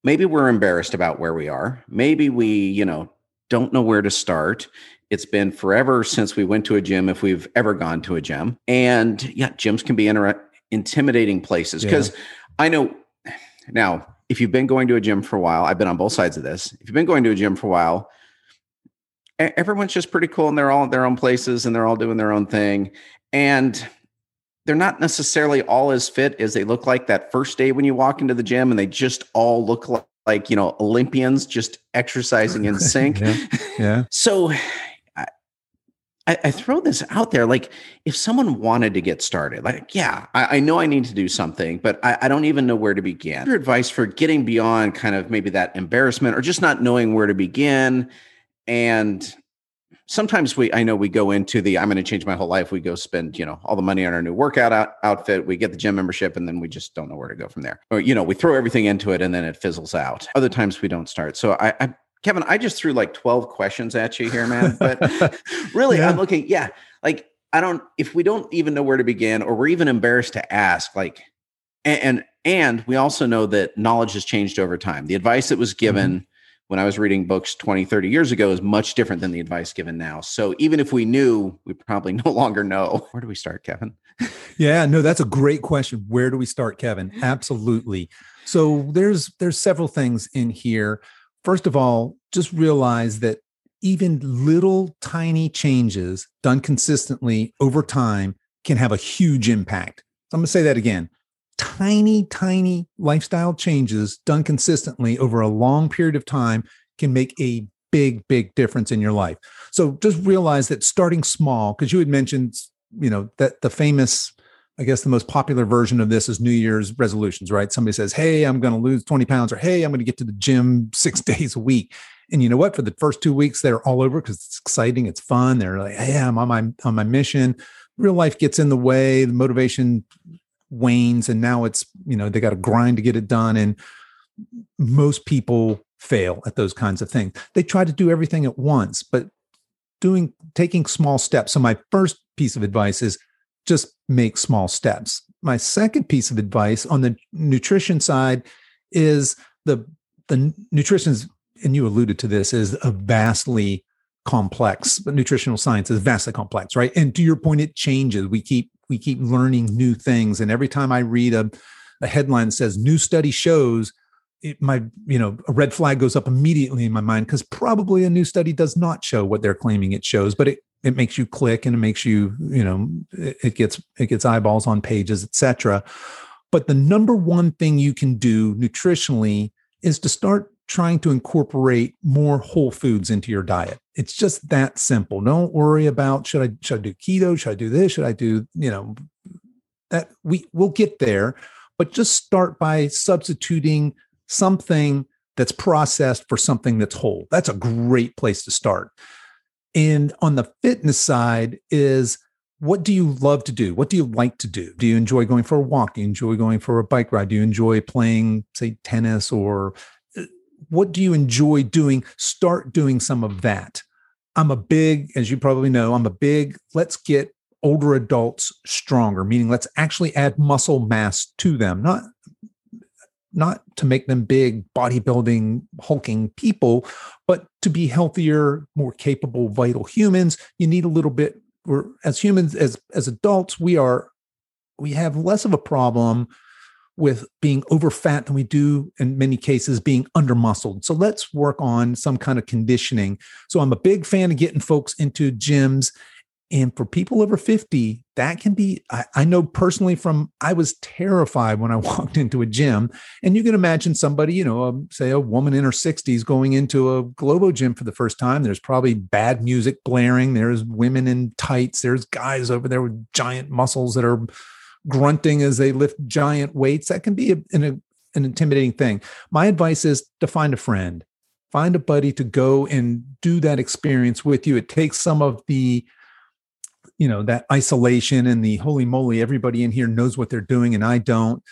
Speaker 1: maybe we're embarrassed about where we are. Maybe we, you know, don't know where to start. It's been forever since we went to a gym if we've ever gone to a gym. And yeah, gyms can be inter- intimidating places because yeah. I know now if you've been going to a gym for a while, I've been on both sides of this. If you've been going to a gym for a while, everyone's just pretty cool and they're all in their own places and they're all doing their own thing. And they're not necessarily all as fit as they look like that first day when you walk into the gym and they just all look like, like you know, Olympians just exercising in sync.
Speaker 2: yeah. yeah.
Speaker 1: so I, I, throw this out there like if someone wanted to get started like yeah I, I know i need to do something but I, I, don't even know where to begin your advice for getting beyond kind of maybe that embarrassment or just not knowing where to begin and sometimes we i know we go into the i'm going to change my whole life. We go spend you know all the money on our new workout out, outfit. We get the gym membership and then we just don't know where to go from there. Or you know we throw everything into it and then it fizzles out. Other times we don't start. So i, I kevin i just threw like 12 questions at you here man but really yeah. i'm looking yeah like i don't if we don't even know where to begin or we're even embarrassed to ask like and and, and we also know that knowledge has changed over time. The advice that was given mm-hmm when I was reading books 20, 30 years ago is much different than the advice given now. So even if we knew, we probably no longer know. Where do we start, Kevin?
Speaker 2: yeah, no, that's a great question. Where do we start, Kevin? Absolutely. So there's there's several things in here. First of all, just realize that even little tiny changes done consistently over time can have a huge impact. So I'm going to say that again tiny, tiny lifestyle changes done consistently over a long period of time can make a big, big difference in your life. So just realize that starting small, because you had mentioned, you know, that the famous, I guess the most popular version of this is New Year's resolutions, right? Somebody says, Hey, I'm going to lose 20 pounds, or Hey, I'm going to get to the gym six days a week. And you know what? For the first two weeks, they're all over because it's exciting, it's fun. They're like, Hey, I'm on my on my mission. Real life gets in the way, the motivation wanes and now it's you know they got to grind to get it done and most people fail at those kinds of things. They try to do everything at once but doing taking small steps so my first piece of advice is just make small steps. My second piece of advice on the nutrition side is the the nutrition's and you alluded to this is a vastly complex nutritional science is vastly complex right? And to your point it changes. We keep we keep learning new things. And every time i read a, a headline that says new study shows it, my you know a red flag goes up immediately in my mind because probably a new study does not show what they're claiming it shows but it it makes you click and it makes you you know it, it gets it gets eyeballs on pages etc but the number one thing you can do nutritionally is to start trying to incorporate more whole foods into your diet. It's just that simple. Don't worry about should I should I do keto? Should I do this? Should I do, you know, that we we'll get there, but just start by substituting something that's processed for something that's whole. That's a great place to start. And on the fitness side is what do you love to do? What do you like to do? Do you enjoy going for a walk? Do you enjoy going for a bike ride? Do you enjoy playing, say, tennis or what do you enjoy doing? Start doing some of that. I'm a big, as you probably know, I'm a big, let's get older adults stronger, meaning let's actually add muscle mass to them, not not to make them big bodybuilding hulking people but to be healthier more capable vital humans you need a little bit we're as humans as as adults we are we have less of a problem with being over fat than we do in many cases being under muscled. So let's work on some kind of conditioning. So I'm a big fan of getting folks into gyms And for people over 50, that can be, I, I, know personally from, I was terrified when I walked into a gym. And you can imagine somebody, you know, um, say a woman in her 60s going into a Globo gym for the first time. There's probably bad music blaring. There's women in tights. There's guys over there with giant muscles that are grunting as they lift giant weights. That can be a, an, an intimidating thing. My advice is to find a friend, find a buddy to go and do that experience with you. It takes some of the, you know that isolation and the holy moly everybody in here knows what they're doing and i don't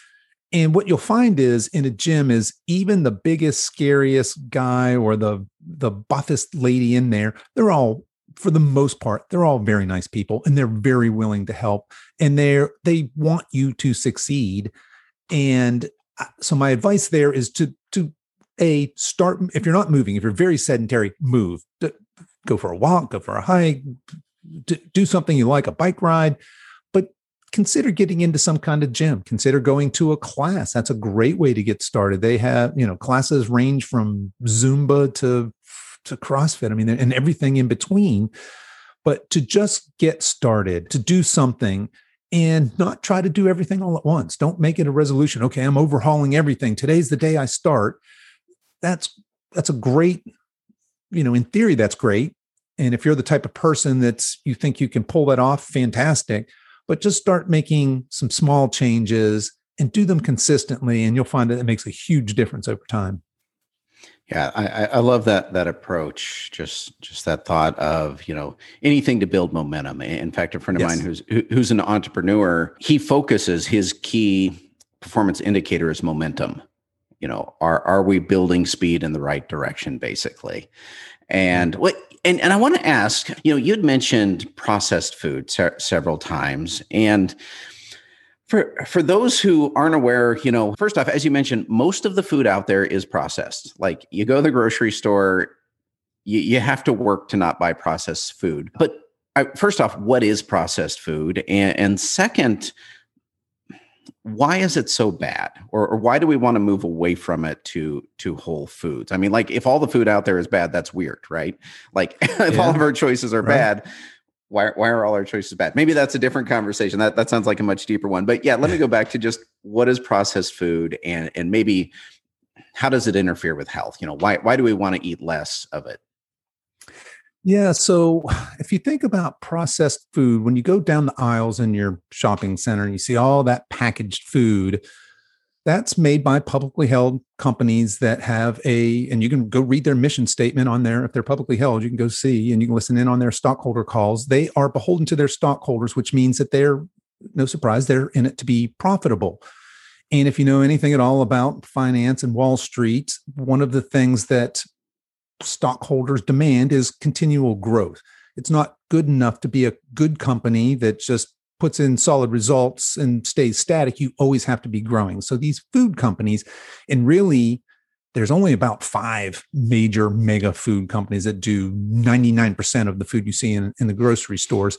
Speaker 2: and what you'll find is in a gym is even the biggest scariest guy or the the buffest lady in there they're all for the most part they're all very nice people and they're very willing to help and they're they want you to succeed and uh, so my advice there is to to a start if you're not moving if you're very sedentary move go for a walk go for a hike do something you like, a bike ride, but consider getting into some kind of gym. Consider going to a class. That's a great way to get started. They have, you know, classes range from Zumba to to CrossFit. I mean, and everything in between. But to just get started, to do something and not try to do everything all at once. Don't make it a resolution. Okay, I'm overhauling everything. Today's the day I start. That's that's a great, you know, in theory, that's great. And if you're the type of person that's you think you can pull that off, fantastic. But just start making some small changes and do them consistently, and you'll find that it makes a huge difference over time.
Speaker 1: Yeah, I, I love that that approach. Just just that thought of you know anything to build momentum. In fact, a friend of yes. mine who's who's an entrepreneur, he focuses his key performance indicator is momentum. You know, are are we building speed in the right direction, basically? And mm-hmm. what and, and I want to ask, you know, you'd mentioned processed food se- several times. And for for those who aren't aware, you know, first off, as you mentioned, most of the food out there is processed. Like you go to the grocery store, you, you have to work to not buy processed food. But I, first off, what is processed food? And, and second, why is it so bad or, or why do we want to move away from it to to whole foods i mean like if all the food out there is bad that's weird right like if yeah. all of our choices are right. bad why, why are all our choices bad? Maybe that's a different conversation. That that sounds like a much deeper one. But yeah let me go back to just what is processed food and and maybe how does it interfere with health? You know why why do we want to eat less of it?
Speaker 2: Yeah. So if you think about processed food, when you go down the aisles in your shopping center and you see all that packaged food, that's made by publicly held companies that have a, and you can go read their mission statement on there. If they're publicly held, you can go see and you can listen in on their stockholder calls. They are beholden to their stockholders, which means that they're, no surprise, they're in it to be profitable. And if you know anything at all about finance and Wall Street, one of the things that stockholders demand is continual growth. It's not good enough to be a good company that just puts in solid results and stays static. You always have to be growing. So these food companies, and really, there's only about five major mega food companies that do 99% of the food you see in, in the grocery stores.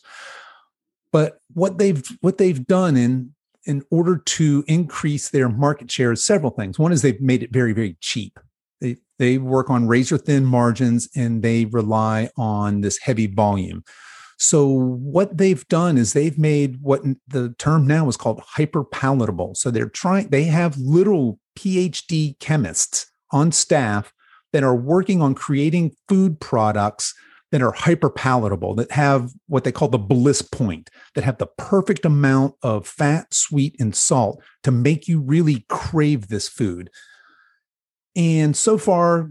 Speaker 2: But what they've what they've done in in order to increase their market share is several things. One is they've made it very, very cheap. They, they work on razor thin margins and they rely on this heavy volume. So what they've done is they've made what the term now is called hyper palatable. So they're trying they have literal PhD chemists on staff that are working on creating food products that are hyper palatable, that have what they call the bliss point, that have the perfect amount of fat, sweet, and salt to make you really crave this food. And so far,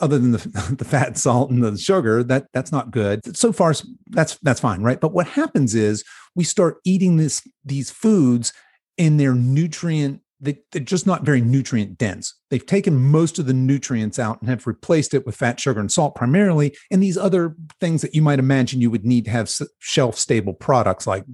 Speaker 2: other than the, the fat, salt, and the sugar, that that's not good. So far, that's that's fine, right? But what happens is we start eating this these foods, and they're nutrient. They, they're just not very nutrient dense. They've taken most of the nutrients out and have replaced it with fat, sugar, and salt primarily, and these other things that you might imagine you would need to have shelf stable products like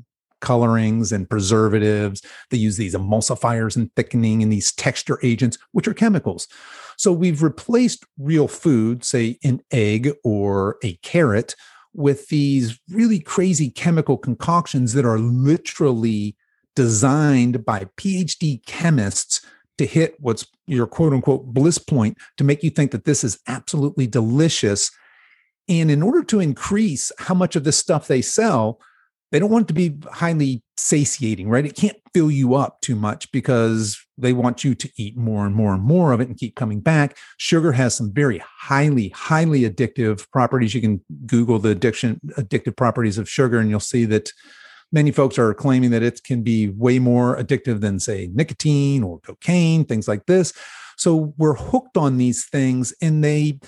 Speaker 2: colorings and preservatives. They use these emulsifiers and thickening and these texture agents, which are chemicals. So we've replaced real food, say an egg or a carrot, with these really crazy chemical concoctions that are literally designed by PhD chemists to hit what's your quote unquote bliss point to make you think that this is absolutely delicious And in order to increase how much of this stuff they sell, they don't want it to be highly satiating, right? It can't fill you up too much because they want you to eat more and more and more of it and keep coming back. Sugar has some very highly, highly addictive properties. You can Google the addiction addictive properties of sugar, and you'll see that many folks are claiming that it can be way more addictive than, say, nicotine or cocaine, things like this. So we're hooked on these things, and they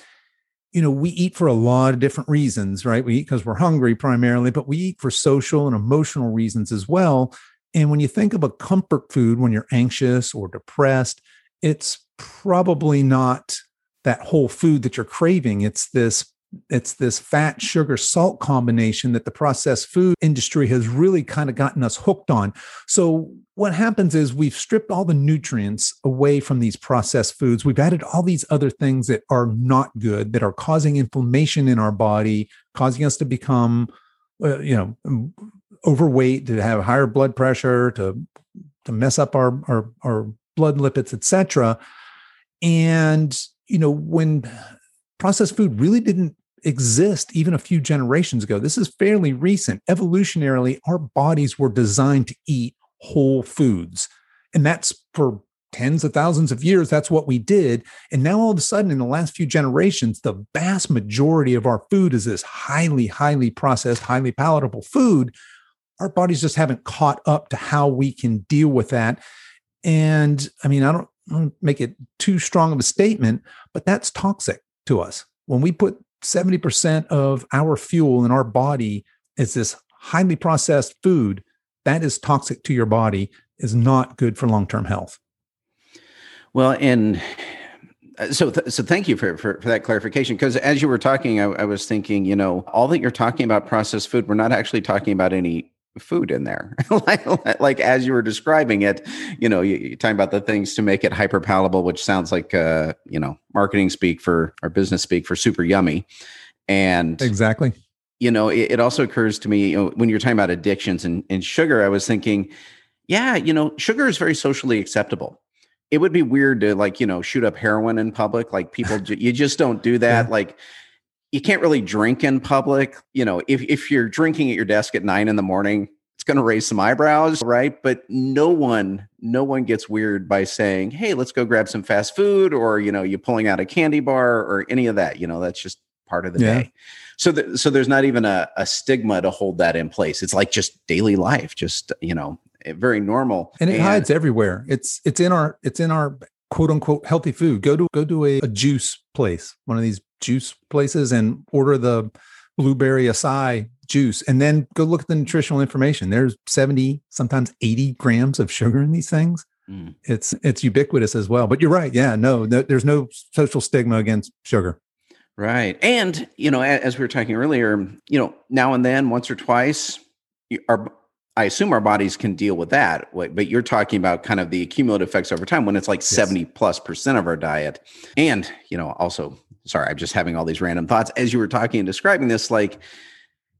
Speaker 2: you know, we eat for a lot of different reasons, right? We eat because we're hungry primarily, but we eat for social and emotional reasons as well. And when you think of a comfort food when you're anxious or depressed, it's probably not that whole food that you're craving. It's this it's this fat sugar salt combination that the processed food industry has really kind of gotten us hooked on so what happens is we've stripped all the nutrients away from these processed foods we've added all these other things that are not good that are causing inflammation in our body causing us to become uh, you know overweight to have higher blood pressure to to mess up our our, our blood lipids etc and you know when processed food really didn't exist even a few generations ago. This is fairly recent. Evolutionarily, our bodies were designed to eat whole foods. And that's for tens of thousands of years. That's what we did. And now, all of a sudden, in the last few generations, the vast majority of our food is this highly, highly processed, highly palatable food. Our bodies just haven't caught up to how we can deal with that. And I mean, I don't, I don't make it too strong of a statement, but that's toxic to us. When we put 70% of our fuel in our body is this highly processed food that is toxic to your body is not good for long-term health
Speaker 1: well and uh, so th- so thank you for, for, for that clarification because as you were talking I, I was thinking you know all that you're talking about processed food we're not actually talking about any food in there. Like, like as you were describing it you know you, you're talking about the things to make it hyper palatable which sounds like uh you know marketing speak for or business speak for super yummy. And
Speaker 2: exactly.
Speaker 1: you know it, it also occurs to me you know, when you're talking about addictions and, and sugar i was thinking yeah you know sugar is very socially acceptable. It would be weird to like you know shoot up heroin in public like people you just don't do that. Yeah. like you can't really drink in public. You know, if, if you're drinking at your desk at nine in the morning, it's going to raise some eyebrows, right? But no one, no one gets weird by saying, "Hey, let's go grab some fast food," or you know, you pulling out a candy bar or any of that. You know, that's just part of the yeah. day. So, the, so there's not even a, a stigma to hold that in place. It's like just daily life, just you know, eh, very normal.
Speaker 2: And it and, hides everywhere. It's it's in our it's in our quote unquote healthy food. Go to go to a, a juice place, one of these juice places and order the blueberry acai juice and then go look at the nutritional information there's 70 sometimes 80 grams of sugar in these things mm. it's it's ubiquitous as well but you're right yeah no, no there's no social stigma against sugar
Speaker 1: right and you know as we were talking earlier you know now and then once or twice our I assume our bodies can deal with that, but you're talking about kind of the cumulative effects over time when it's like yes. 70 plus percent of our diet. And, you know, also sorry, I'm just having all these random thoughts as you were talking and describing this. Like,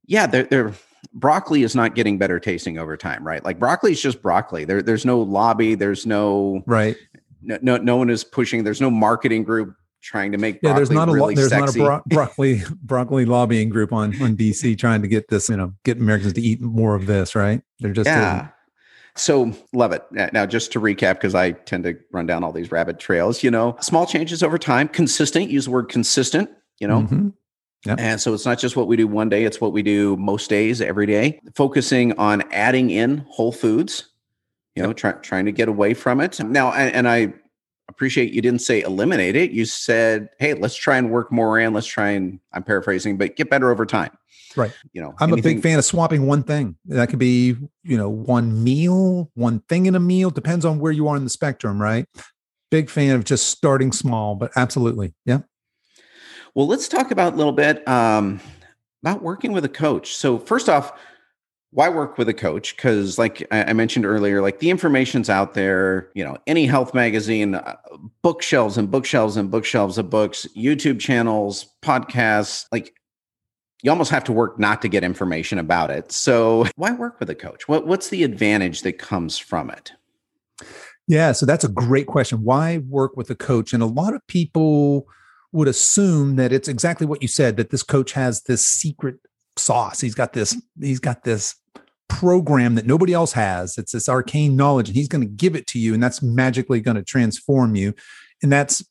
Speaker 1: yeah, they're, they're broccoli is not getting better tasting over time, right? Like broccoli is just broccoli. There, there's no lobby. There's no
Speaker 2: right.
Speaker 1: No, no, no one is pushing. There's no marketing group trying to make.
Speaker 2: Yeah, there's not
Speaker 1: really
Speaker 2: a there's
Speaker 1: sexy.
Speaker 2: not a bro- broccoli broccoli lobbying group on on DC trying to get this, you know, get Americans to eat more of this, right? They're just
Speaker 1: yeah. So love it. Now, just to recap, because I tend to run down all these rabbit trails, you know, small changes over time, consistent, use the word consistent, you know. Mm-hmm. Yep. And so it's not just what we do one day, it's what we do most days, every day, focusing on adding in whole foods, you know, try, trying to get away from it. Now, and, and I appreciate you didn't say eliminate it. You said, hey, let's try and work more in. Let's try and, I'm paraphrasing, but get better over time.
Speaker 2: Right. You know, I'm anything- a big fan of swapping one thing. That could be, you know, one meal, one thing in a meal, depends on where you are in the spectrum, right? Big fan of just starting small, but absolutely. Yeah.
Speaker 1: Well, let's talk about a little bit um, about working with a coach. So, first off, why work with a coach? Because, like I mentioned earlier, like the information's out there. You know, any health magazine, uh, bookshelves and bookshelves and bookshelves of books, YouTube channels, podcasts. Like you almost have to work not to get information about it. So, why work with a coach? What, what's the advantage that comes from it?
Speaker 2: Yeah, so that's a great question. Why work with a coach? And a lot of people would assume that it's exactly what you said that this coach has this secret sauce. He's got this he's got this program that nobody else has. It's this arcane knowledge and he's going to give it to you and that's magically going to transform you. And that's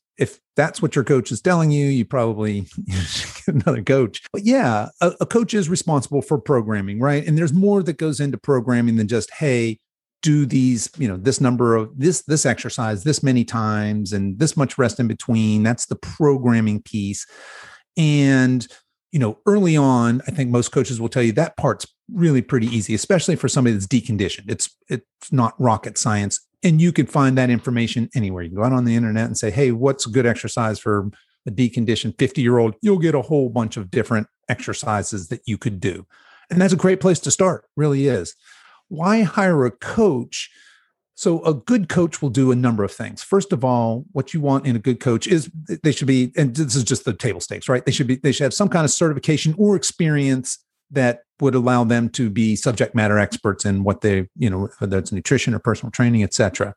Speaker 2: that's what your coach is telling you, you probably get another coach. But yeah, a, a, coach is responsible for programming, right? And there's more that goes into programming than just, hey, do these, you know, this number of this this exercise this many times and this much rest in between. That's the programming piece. And you know, early on, I think most coaches will tell you that part's really pretty easy, especially for somebody that's deconditioned. It's it's not rocket science and you can find that information anywhere. You can go out on the internet and say, "Hey, what's a good exercise for a deconditioned 50 year old?" You'll get a whole bunch of different exercises that you could do, and that's a great place to start. Really is. Why hire a coach? So a good coach will do a number of things. First of all, what you want in a good coach is they should be, and this is just the table stakes, right? They should be, they should have some kind of certification or experience that would allow them to be subject matter experts in what they, you know, whether it's nutrition or personal training, et cetera.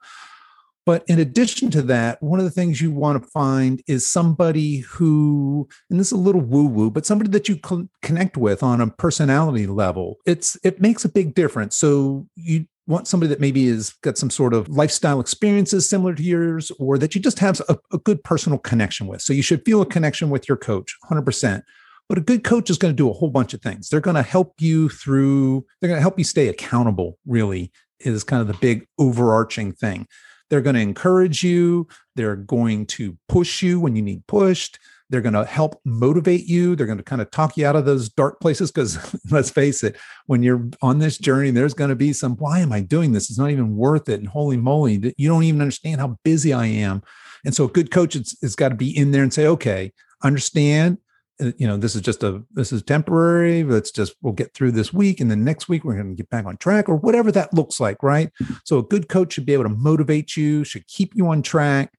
Speaker 2: But in addition to that, one of the things you want to find is somebody who, and this is a little woo woo, but somebody that you connect with on a personality level. It's it makes a big difference. So you want somebody that maybe has got some sort of lifestyle experiences similar to yours, or that you just have a, a good personal connection with. So you should feel a connection with your coach, 100%. But a good coach is going to do a whole bunch of things. They're going to help you through, they're going to help you stay accountable, really, is kind of the big overarching thing. They're going to encourage you. They're going to push you when you need pushed. They're going to help motivate you. They're going to kind of talk you out of those dark places because let's face it, when you're on this journey, there's going to be some, why am I doing this? It's not even worth it. And holy moly, you don't even understand how busy I am. And so a good coach has, got to be in there and say, okay, understand Uh, you know this is just a this is temporary let's just we'll get through this week and then next week we're going to get back on track or whatever that looks like right? So a good coach should be able to motivate you should keep you on track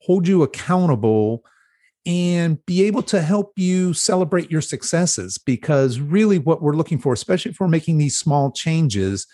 Speaker 2: hold you accountable and be able to help you celebrate your successes because really what we're looking for especially if we're making these small changes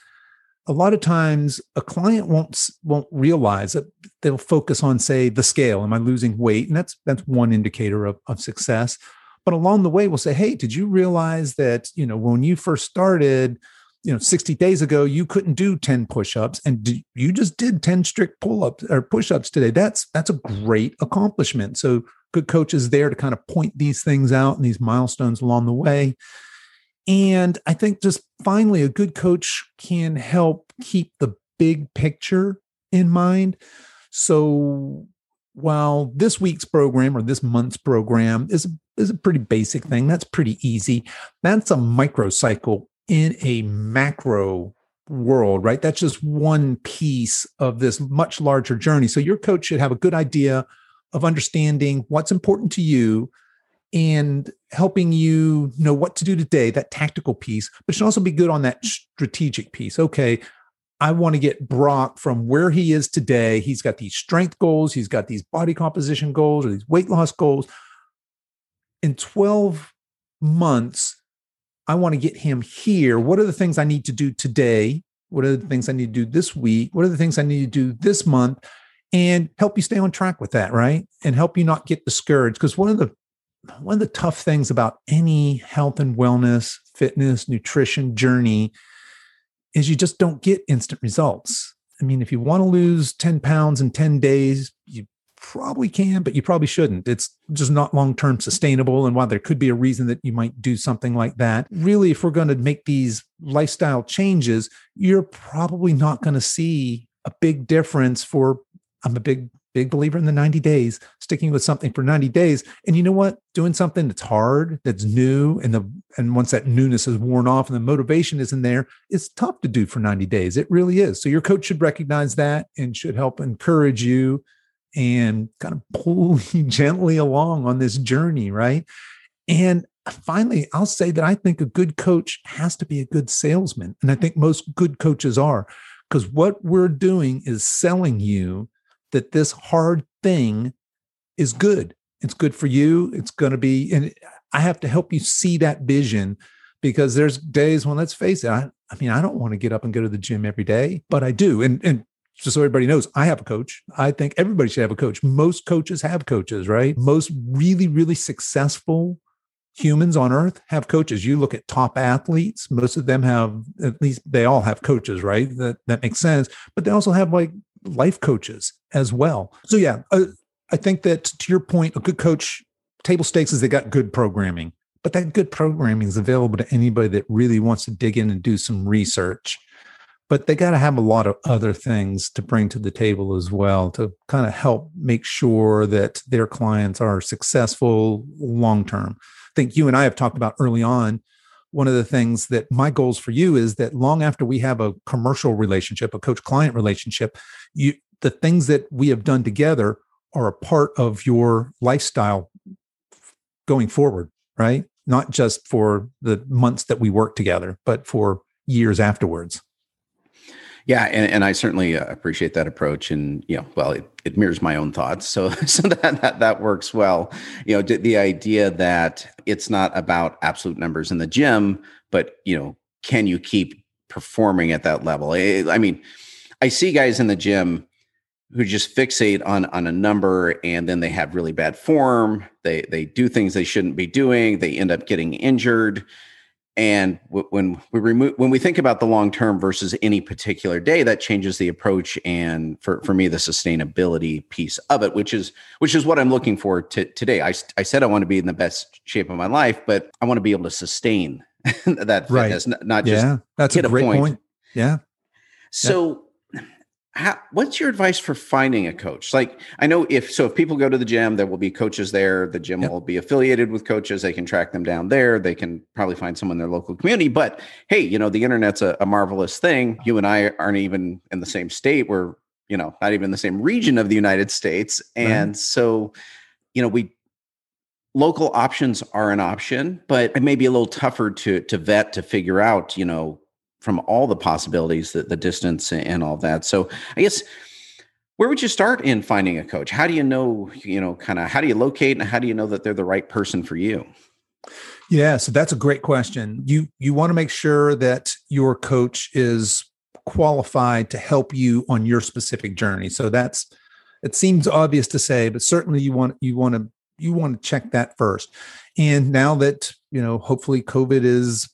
Speaker 2: a lot of times a client won't won't realize that they'll focus on say the scale am i losing weight? And that's that's one indicator of, of success but along the way we'll say hey did you realize that you know when you first started you know 60 days ago you couldn't do 10 push-ups and you just did 10 strict pull-ups or push-ups today? That's that's a great accomplishment. So good coaches there to kind of point these things out and these milestones along the way. And i think just finally a good coach can help keep the big picture in mind. So while this week's program or this month's program is is a pretty basic thing. That's pretty easy. That's a microcycle in a macro world, right? That's just one piece of this much larger journey. So your coach should have a good idea of understanding what's important to you and helping you know what to do today, that tactical piece, but should also be good on that strategic piece. Okay, I want to get Brock from where he is today. He's got these strength goals, he's got these body composition goals or these weight loss goals in 12 months, I want to get him here. What are the things I need to do today? What are the things I need to do this week? What are the things I need to do this month? And help you stay on track with that, right? And help you not get discouraged. Because one of the one of the tough things about any health and wellness, fitness, nutrition journey is you just don't get instant results. I mean, if you want to lose 10 pounds in 10 days, you probably can, but you probably shouldn't. It's just not long term sustainable. And while there could be a reason that you might do something like that, really, if we're going to make these lifestyle changes, you're probably not going to see a big difference for. I'm a big, big believer in the 90 days, sticking with something for 90 days. And you know what? Doing something that's hard, that's new, and the and once that newness is worn off and the motivation isn't there, it's tough to do for 90 days. It really is. So your coach should recognize that and should help encourage you and kind of pull you gently along on this journey, right? And finally, I'll say that I think a good coach has to be a good salesman. And I mm. think most good coaches are, because what we're doing is selling you that this hard thing is good. It's good for you. It's going to be, and I have to help you see that vision because there's days when, let's face it, I, I mean, I don't want to get up and go to the gym every day, but I do. And, and just so everybody knows, I have a coach. I think everybody should have a coach. Most coaches have coaches, right? Most really, really successful humans on earth have coaches. You look at top athletes, most of them have, at least they all have coaches, right? That, that makes sense. But they also have like life coaches as well. So, yeah, uh, I think that to your point, a good coach, table stakes is they got good programming, but that good programming is available to anybody that really wants to dig in and do some research but they got to have a lot of other things to bring to the table as well to kind of help make sure that their clients are successful long term. I think you and I have talked about early on. One of the things that my goals for you is that long after we have a commercial relationship, a coach client relationship, you the things that we have done together are a part of your lifestyle going forward, right? Not just for the months that we work together, but for years afterwards.
Speaker 1: Yeah, and, and I certainly uh, appreciate that approach, and you know, well, it, it mirrors my own thoughts, so so that, that that works well. You know, the idea that it's not about absolute numbers in the gym, but you know, can you keep performing at that level? I mean, I see guys in the gym who just fixate on on a number and then they have really bad form they they do things they shouldn't be doing they end up getting injured and when we remove when we think about the long term versus any particular day, that changes the approach and for, for me the sustainability piece of it, which is which is what I'm looking for to, today. I, I said I want to be in the best shape of my life, but I want to be able to sustain that fitness, right. not just
Speaker 2: yeah. That's a great a point. point. Yeah.
Speaker 1: So how, what's your advice for finding a coach? Like, I know if so, if people go to the gym, there will be coaches there. The gym yep. will be affiliated with coaches. They can track them down there. They can probably find someone in their local community. But hey, you know, the internet's a, a marvelous thing. You and I aren't even in the same state. We're, you know, not even in the same region of the United States. And right. so, you know, we local options are an option, but it may be a little tougher to to vet to figure out, you know, from all the possibilities, the, the distance and all that. So I guess where would you start in finding a coach? How do you know, you know, kind of how do you locate and how do you know that they're the right person for you?
Speaker 2: Yeah, so that's a great question. You you want to make sure that your coach is qualified to help you on your specific journey. So that's it seems obvious to say, but certainly you want you want to you want to check that first. And now that, you know, hopefully COVID is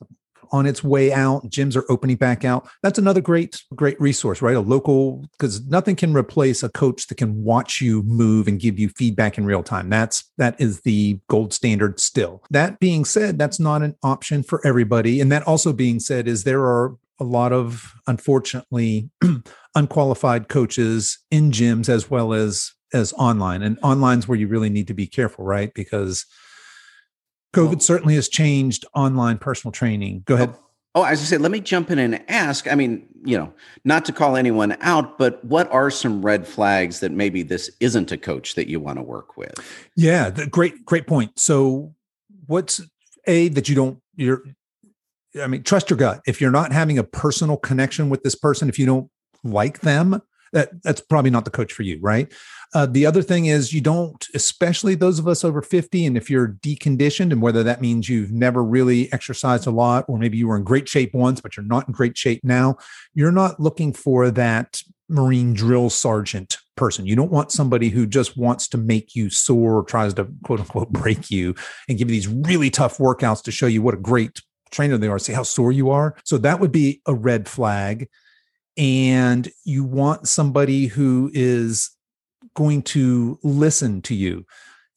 Speaker 2: on its way out. Gyms are opening back out. That's another great, great resource, right? A local, because nothing can replace a coach that can watch you move and give you feedback in real time. That's that is the gold standard still. That being said, that's not an option for everybody. And that also being said, is there are a lot of unfortunately unqualified coaches in gyms as well as as online and online's where you really need to be careful right because COVID certainly has changed online personal training. Go ahead.
Speaker 1: Oh, oh as I say, let me jump in and ask. I mean, you know, not to call anyone out, but what are some red flags that maybe this isn't a coach that you want to work with?
Speaker 2: Yeah, the, great, great point. So, what's a that you don't you're I mean, trust your gut. If you're not having a personal connection with this person, if you don't like them, that that's probably not the coach for you, right? Uh, the other thing is you don't, especially those of us over 50, and if you're deconditioned, and whether that means you've never really exercised a lot, or maybe you were in great shape once, but you're not in great shape now, you're not looking for that Marine drill sergeant person. You don't want somebody who just wants to make you sore or tries to quote unquote break you and give you these really tough workouts to show you what a great trainer they are, see how sore you are. So that would be a red flag. And you want somebody who is going to listen to you.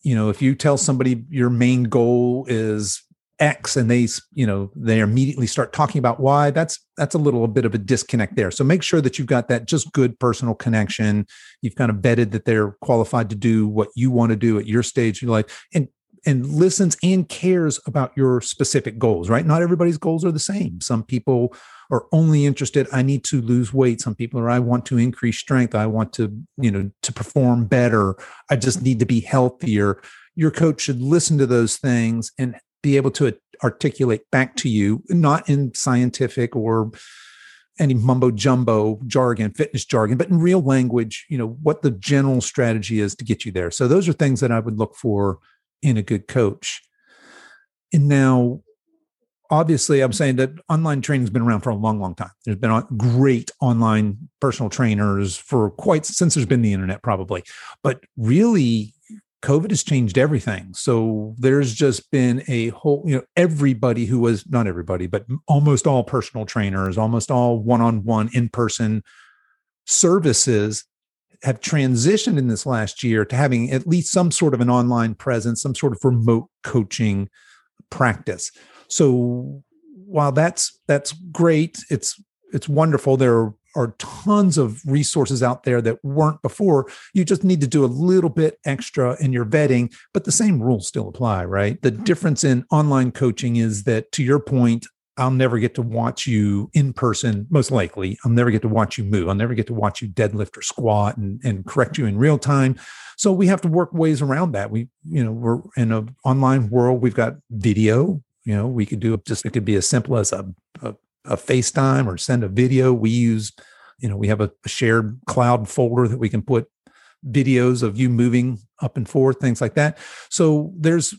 Speaker 2: You know, if you tell somebody your main goal is X and they, you know, they immediately start talking about Y, that's that's a little a bit of a disconnect there. So make sure that you've got that just good personal connection. You've kind of vetted that they're qualified to do what you want to do at your stage in life. And and listens and cares about your specific goals, right? Not everybody's goals are the same. Some people are only interested i need to lose weight. Some people are i want to increase strength. I want to you know to perform better. I just need to be healthier. Your coach should listen to those things and be able to articulate back to you not in scientific or any mumbo jumbo jargon fitness jargon but in real language you know what the general strategy is to get you there. So those are things that i would look for in a good coach. And now obviously i'm saying that online training's been around for a long long time. There's been great online personal trainers for quite since there's been the internet probably. But really covid has changed everything. So there's just been a whole you know everybody who was not everybody but almost all personal trainers almost all one-on-one in-person services have transitioned in this last year to having at least some sort of an online presence some sort of remote coaching practice so while that's that's great, it's it's wonderful. There are tons of resources out there that weren't before. You just need to do a little bit extra in your vetting, but the same rules still apply, right? The mm-hmm. difference in online coaching is that, to your point, I'll never get to watch you in person, most likely. I'll never get to watch you move. I'll never get to watch you deadlift or squat and, and correct you in real time. So we have to work ways around that. We, you know, we're in an online world. We've got video. You know, we could do just, it could be as simple as a, a, a FaceTime or send a video. We use, you know, we have a, a shared cloud folder that we can put videos of you moving up and forth, things like that. So there's,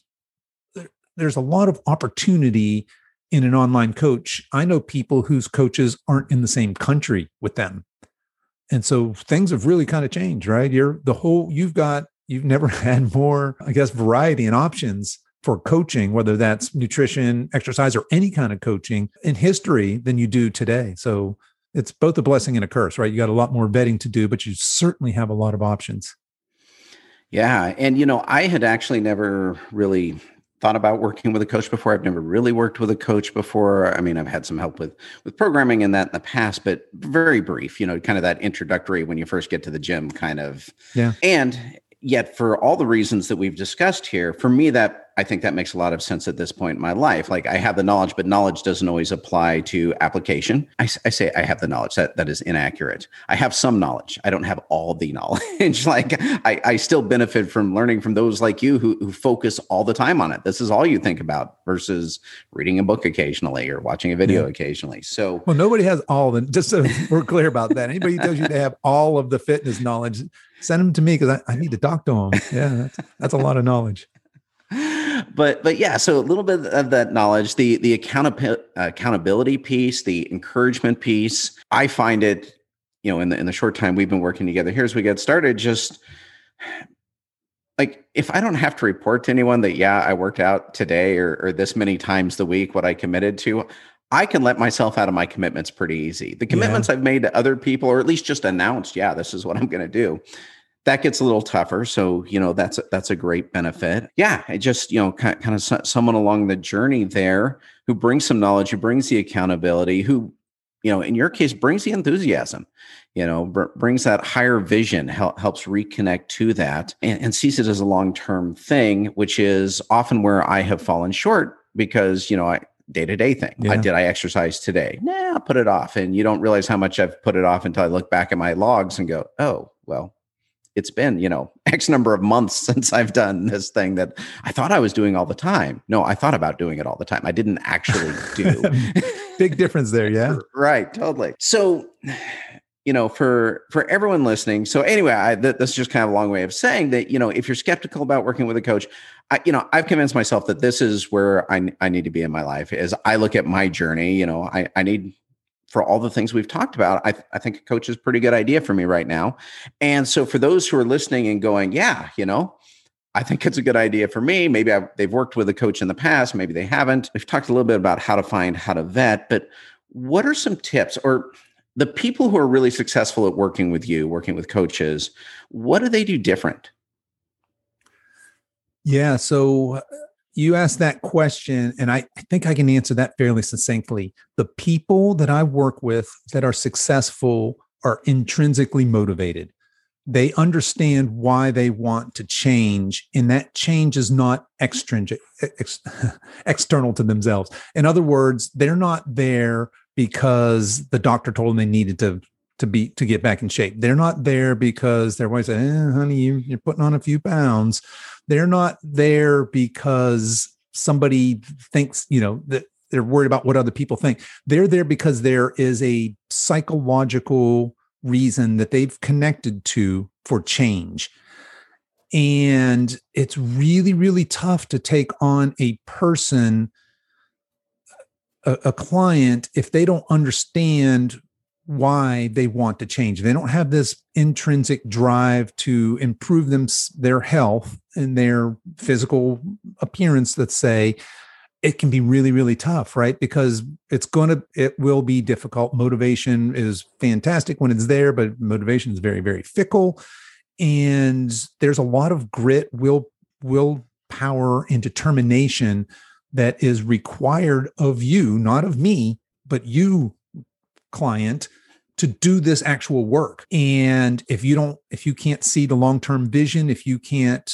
Speaker 2: there's a lot of opportunity in an online coach. I know people whose coaches aren't in the same country with them. And so things have really kind of changed, right? You're the whole, you've got, you've never had more, I guess, variety and options for coaching, whether that's nutrition, exercise, or any kind of coaching in history than you do today. So it's both a blessing and a curse, right? You got a lot more vetting to do, but you certainly have a lot of options.
Speaker 1: Yeah. And, you know, I had actually never really thought about working with a coach before. I've never really worked with a coach before. I mean, I've had some help with with programming and that in the past, but very brief, you know, kind of that introductory when you first get to the gym kind of.
Speaker 2: Yeah.
Speaker 1: And yet for all the reasons that we've discussed here, for me that I think that makes a lot of sense at this point in my life. Like I have the knowledge, but knowledge doesn't always apply to application. I, I, say I have the knowledge that that is inaccurate. I have some knowledge. I don't have all the knowledge. like I, I still benefit from learning from those like you who, who focus all the time on it. This is all you think about versus reading a book occasionally or watching a video yeah. occasionally. So
Speaker 2: well, nobody has all the. Just so we're clear about that. Anybody tells you they have all of the fitness knowledge, send them to me because I, I need to talk to them. Yeah, that's, that's a lot of knowledge
Speaker 1: but but yeah so a little bit of that knowledge the the accountability accountability piece the encouragement piece i find it you know in the in the short time we've been working together here as we get started just like if i don't have to report to anyone that yeah i worked out today or, or this many times the week what i committed to I can let myself out of my commitments pretty easy. The commitments yeah. I've made to other people, or at least just announced, yeah, this is what I'm going to do that gets a little tougher so you know that's a, that's a great benefit. Yeah it just you know kind, kind of someone along the journey there who brings some knowledge who brings the accountability who you know in your case brings the enthusiasm you know br- brings that higher vision hel- helps reconnect to that and, and sees it as a long-term thing which is often where i have fallen short because you know i day-to-day thing. Yeah. I, did i exercise today. Nah put it off and you don't realize how much i've put it off until i look back at my logs and go oh well it's been you know x number of months since i've done this thing that i thought i was doing all the time. No i thought about doing it all the time. I didn't actually do.
Speaker 2: Big difference there yeah.
Speaker 1: Right totally. So you know for for everyone listening so anyway I, th- this is just kind of a long way of saying that you know if you're skeptical about working with a coach I, you know i've convinced myself that this is where I, I need to be in my life as i look at my journey you know i, I need for all the things we've talked about, I, I think a coach is a pretty good idea for me right now. And so for those who are listening and going, yeah, you know, I think it's a good idea for me. Maybe I've, they've worked with a coach in the past, maybe they haven't. We've talked a little bit about how to find, how to vet, but what are some tips or the people who are really successful at working with you, working with coaches, what do they do different?
Speaker 2: Yeah. So uh, you asked that question, and I, I, think I can answer that fairly succinctly. The people that I work with that are successful are intrinsically motivated. They understand why they want to change, and that change is not extrinsic, ex, external to themselves. In other words, they're not there because the doctor told them they needed to to be to get back in shape. They're not there because their wife said, eh, "Honey, you, you're putting on a few pounds." They're not there because somebody thinks, you know, that they're worried about what other people think. They're there because there is a psychological reason that they've connected to for change. And it's really, really tough to take on a person a, a client, if they don't understand why they want to change. They don't have this intrinsic drive to improve them their health and their physical appearance. Let's say it can be really really tough, right? Because it's going to it will be difficult. Motivation is fantastic when it's there, but motivation is very very fickle, and there's a lot of grit, will will power, and determination that is required of you, not of me, but you client to do this actual work. And if you don't, if you can't see the long term vision, if you can't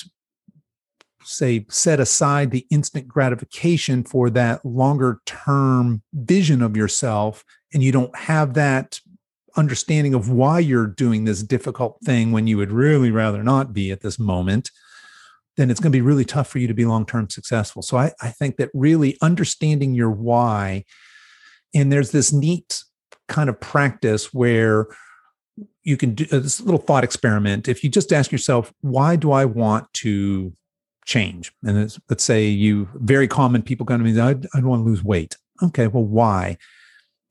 Speaker 2: say set aside the instant gratification for that longer term vision of yourself, and you don't have that understanding of why you're doing this difficult thing when you would really rather not be at this moment, then it's going to be really tough for you to be long term successful. So I, I think that really understanding your why, and there's this neat kind of practice where you can do uh, this little thought experiment. If you just ask yourself, why do I want to change? And let's say you, very common people come to me, I, I want to lose weight. Okay, well, why?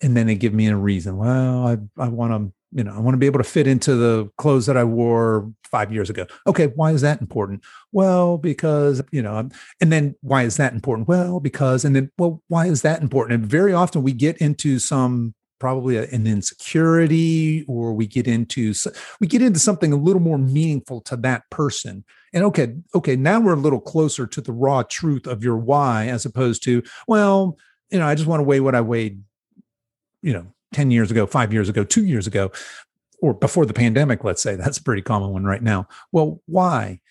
Speaker 2: And then they give me a reason. Well, I, I want to, you know, I want to be able to fit into the clothes that I wore five years ago. Okay, why is that important? Well, because, you know, and then why is that important? Well, because, and then, well, why is that important? And very often we get into some probably an insecurity or we get into we get into something a little more meaningful to that person. And okay okay now we're a little closer to the raw truth of your why as opposed to well you know i just want to weigh what i weighed you know 10 years ago 5 years ago 2 years ago or before the pandemic let's say. That's a pretty common one right now. Well why?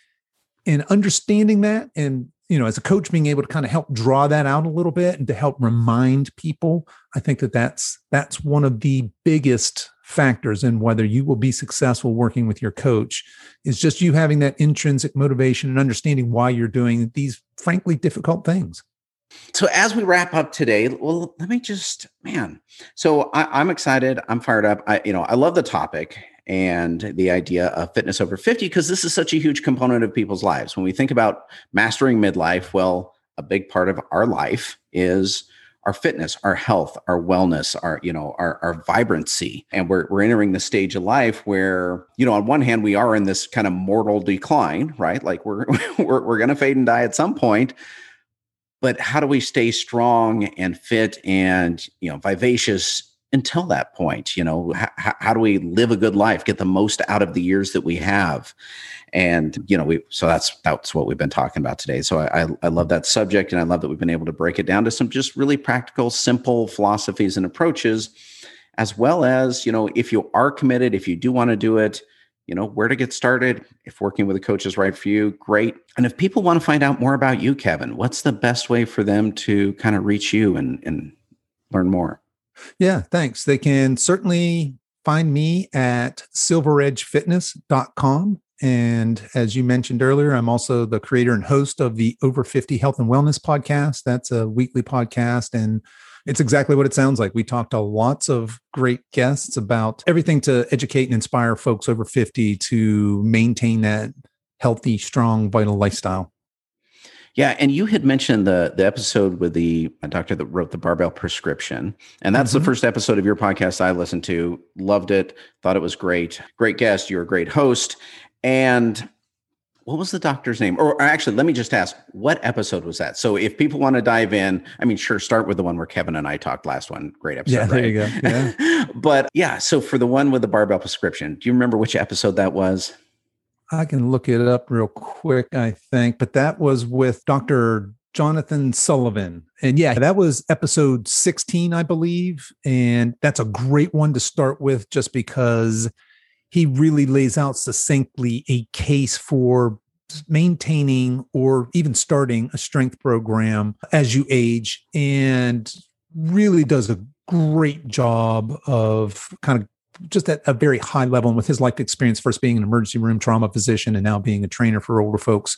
Speaker 2: And understanding that and you know as a coach being able to kind of help draw that out a little bit and to help remind people i think that that's that's one of the biggest factors in whether you will be successful working with your coach is just you having that intrinsic motivation and understanding why you're doing these frankly difficult things.
Speaker 1: So as we wrap up today well let me just man so I, i'm excited i'm fired up i you know i love the topic and the idea of fitness over 50 because this is such a huge component of people's lives. When we think about mastering midlife, well, a big part of our life is our fitness, our health, our wellness, our you know our our vibrancy, and we're we're entering the stage of life where you know on one hand we are in this kind of mortal decline, right? Like we're we're we're going to fade and die at some point, but how do we stay strong and fit and you know vivacious until that point you know how do we live a good life get the most out of the years that we have? And you know we so that's that's what we've been talking about today. So I, I, I love that subject and i love that we've been able to break it down to some just really practical simple philosophies and approaches as well as you know if you are committed if you do want to do it you know where to get started. If working with a coach is right for you great. And if people want to find out more about you kevin what's the best way for them to kind of reach you and and learn more
Speaker 2: yeah, thanks. They can certainly find me at silveredgefitness.com. And as you mentioned earlier, I'm also the creator and host of the Over 50 Health and Wellness podcast. That's a weekly podcast. And it's exactly what it sounds like. We talked to lots of great guests about everything to educate and inspire folks over 50 to maintain that healthy, strong, vital lifestyle.
Speaker 1: Yeah, and you had mentioned the the episode with the doctor that wrote the barbell prescription, and that's mm-hmm. the first episode of your podcast I listened to. Loved it, thought it was great. Great guest. You're a great host. And what was the doctor's name? Or actually, let me just ask, what episode was that? So if people want to dive in, I mean, sure, start with the one where Kevin and I talked last one. Great episode.
Speaker 2: Yeah, there right? you go.
Speaker 1: Yeah. but yeah, so for the one with the barbell prescription, do you remember which episode that was?
Speaker 2: I can look it up real quick, I think, but that was with Dr. Jonathan Sullivan. And yeah, that was episode 16, I believe. And that's a great one to start with just because he really lays out succinctly a case for maintaining or even starting a strength program as you age and really does a great job of kind of just at a very high level and with his life experience, first being an emergency room trauma physician and now being a trainer for older folks.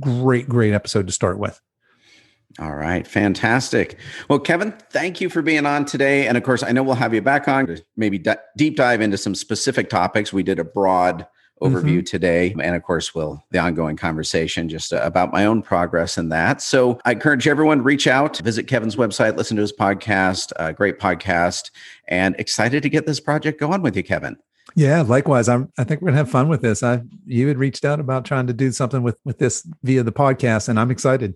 Speaker 2: Great, great episode to start with.
Speaker 1: All right, fantastic. Well, Kevin, thank you for being on today. And of course, I know we'll have you back on to maybe d- deep dive into some specific topics. We did a broad overview mm-hmm. today. And of course, will the ongoing conversation just uh, about my own progress in that. So I encourage everyone reach out, visit Kevin's website, listen to his podcast, uh, great podcast, and excited to get this project going with you, Kevin.
Speaker 2: Yeah, likewise. I'm I think we're gonna have fun with this. I you had reached out about trying to do something with with this via the podcast, and I'm excited.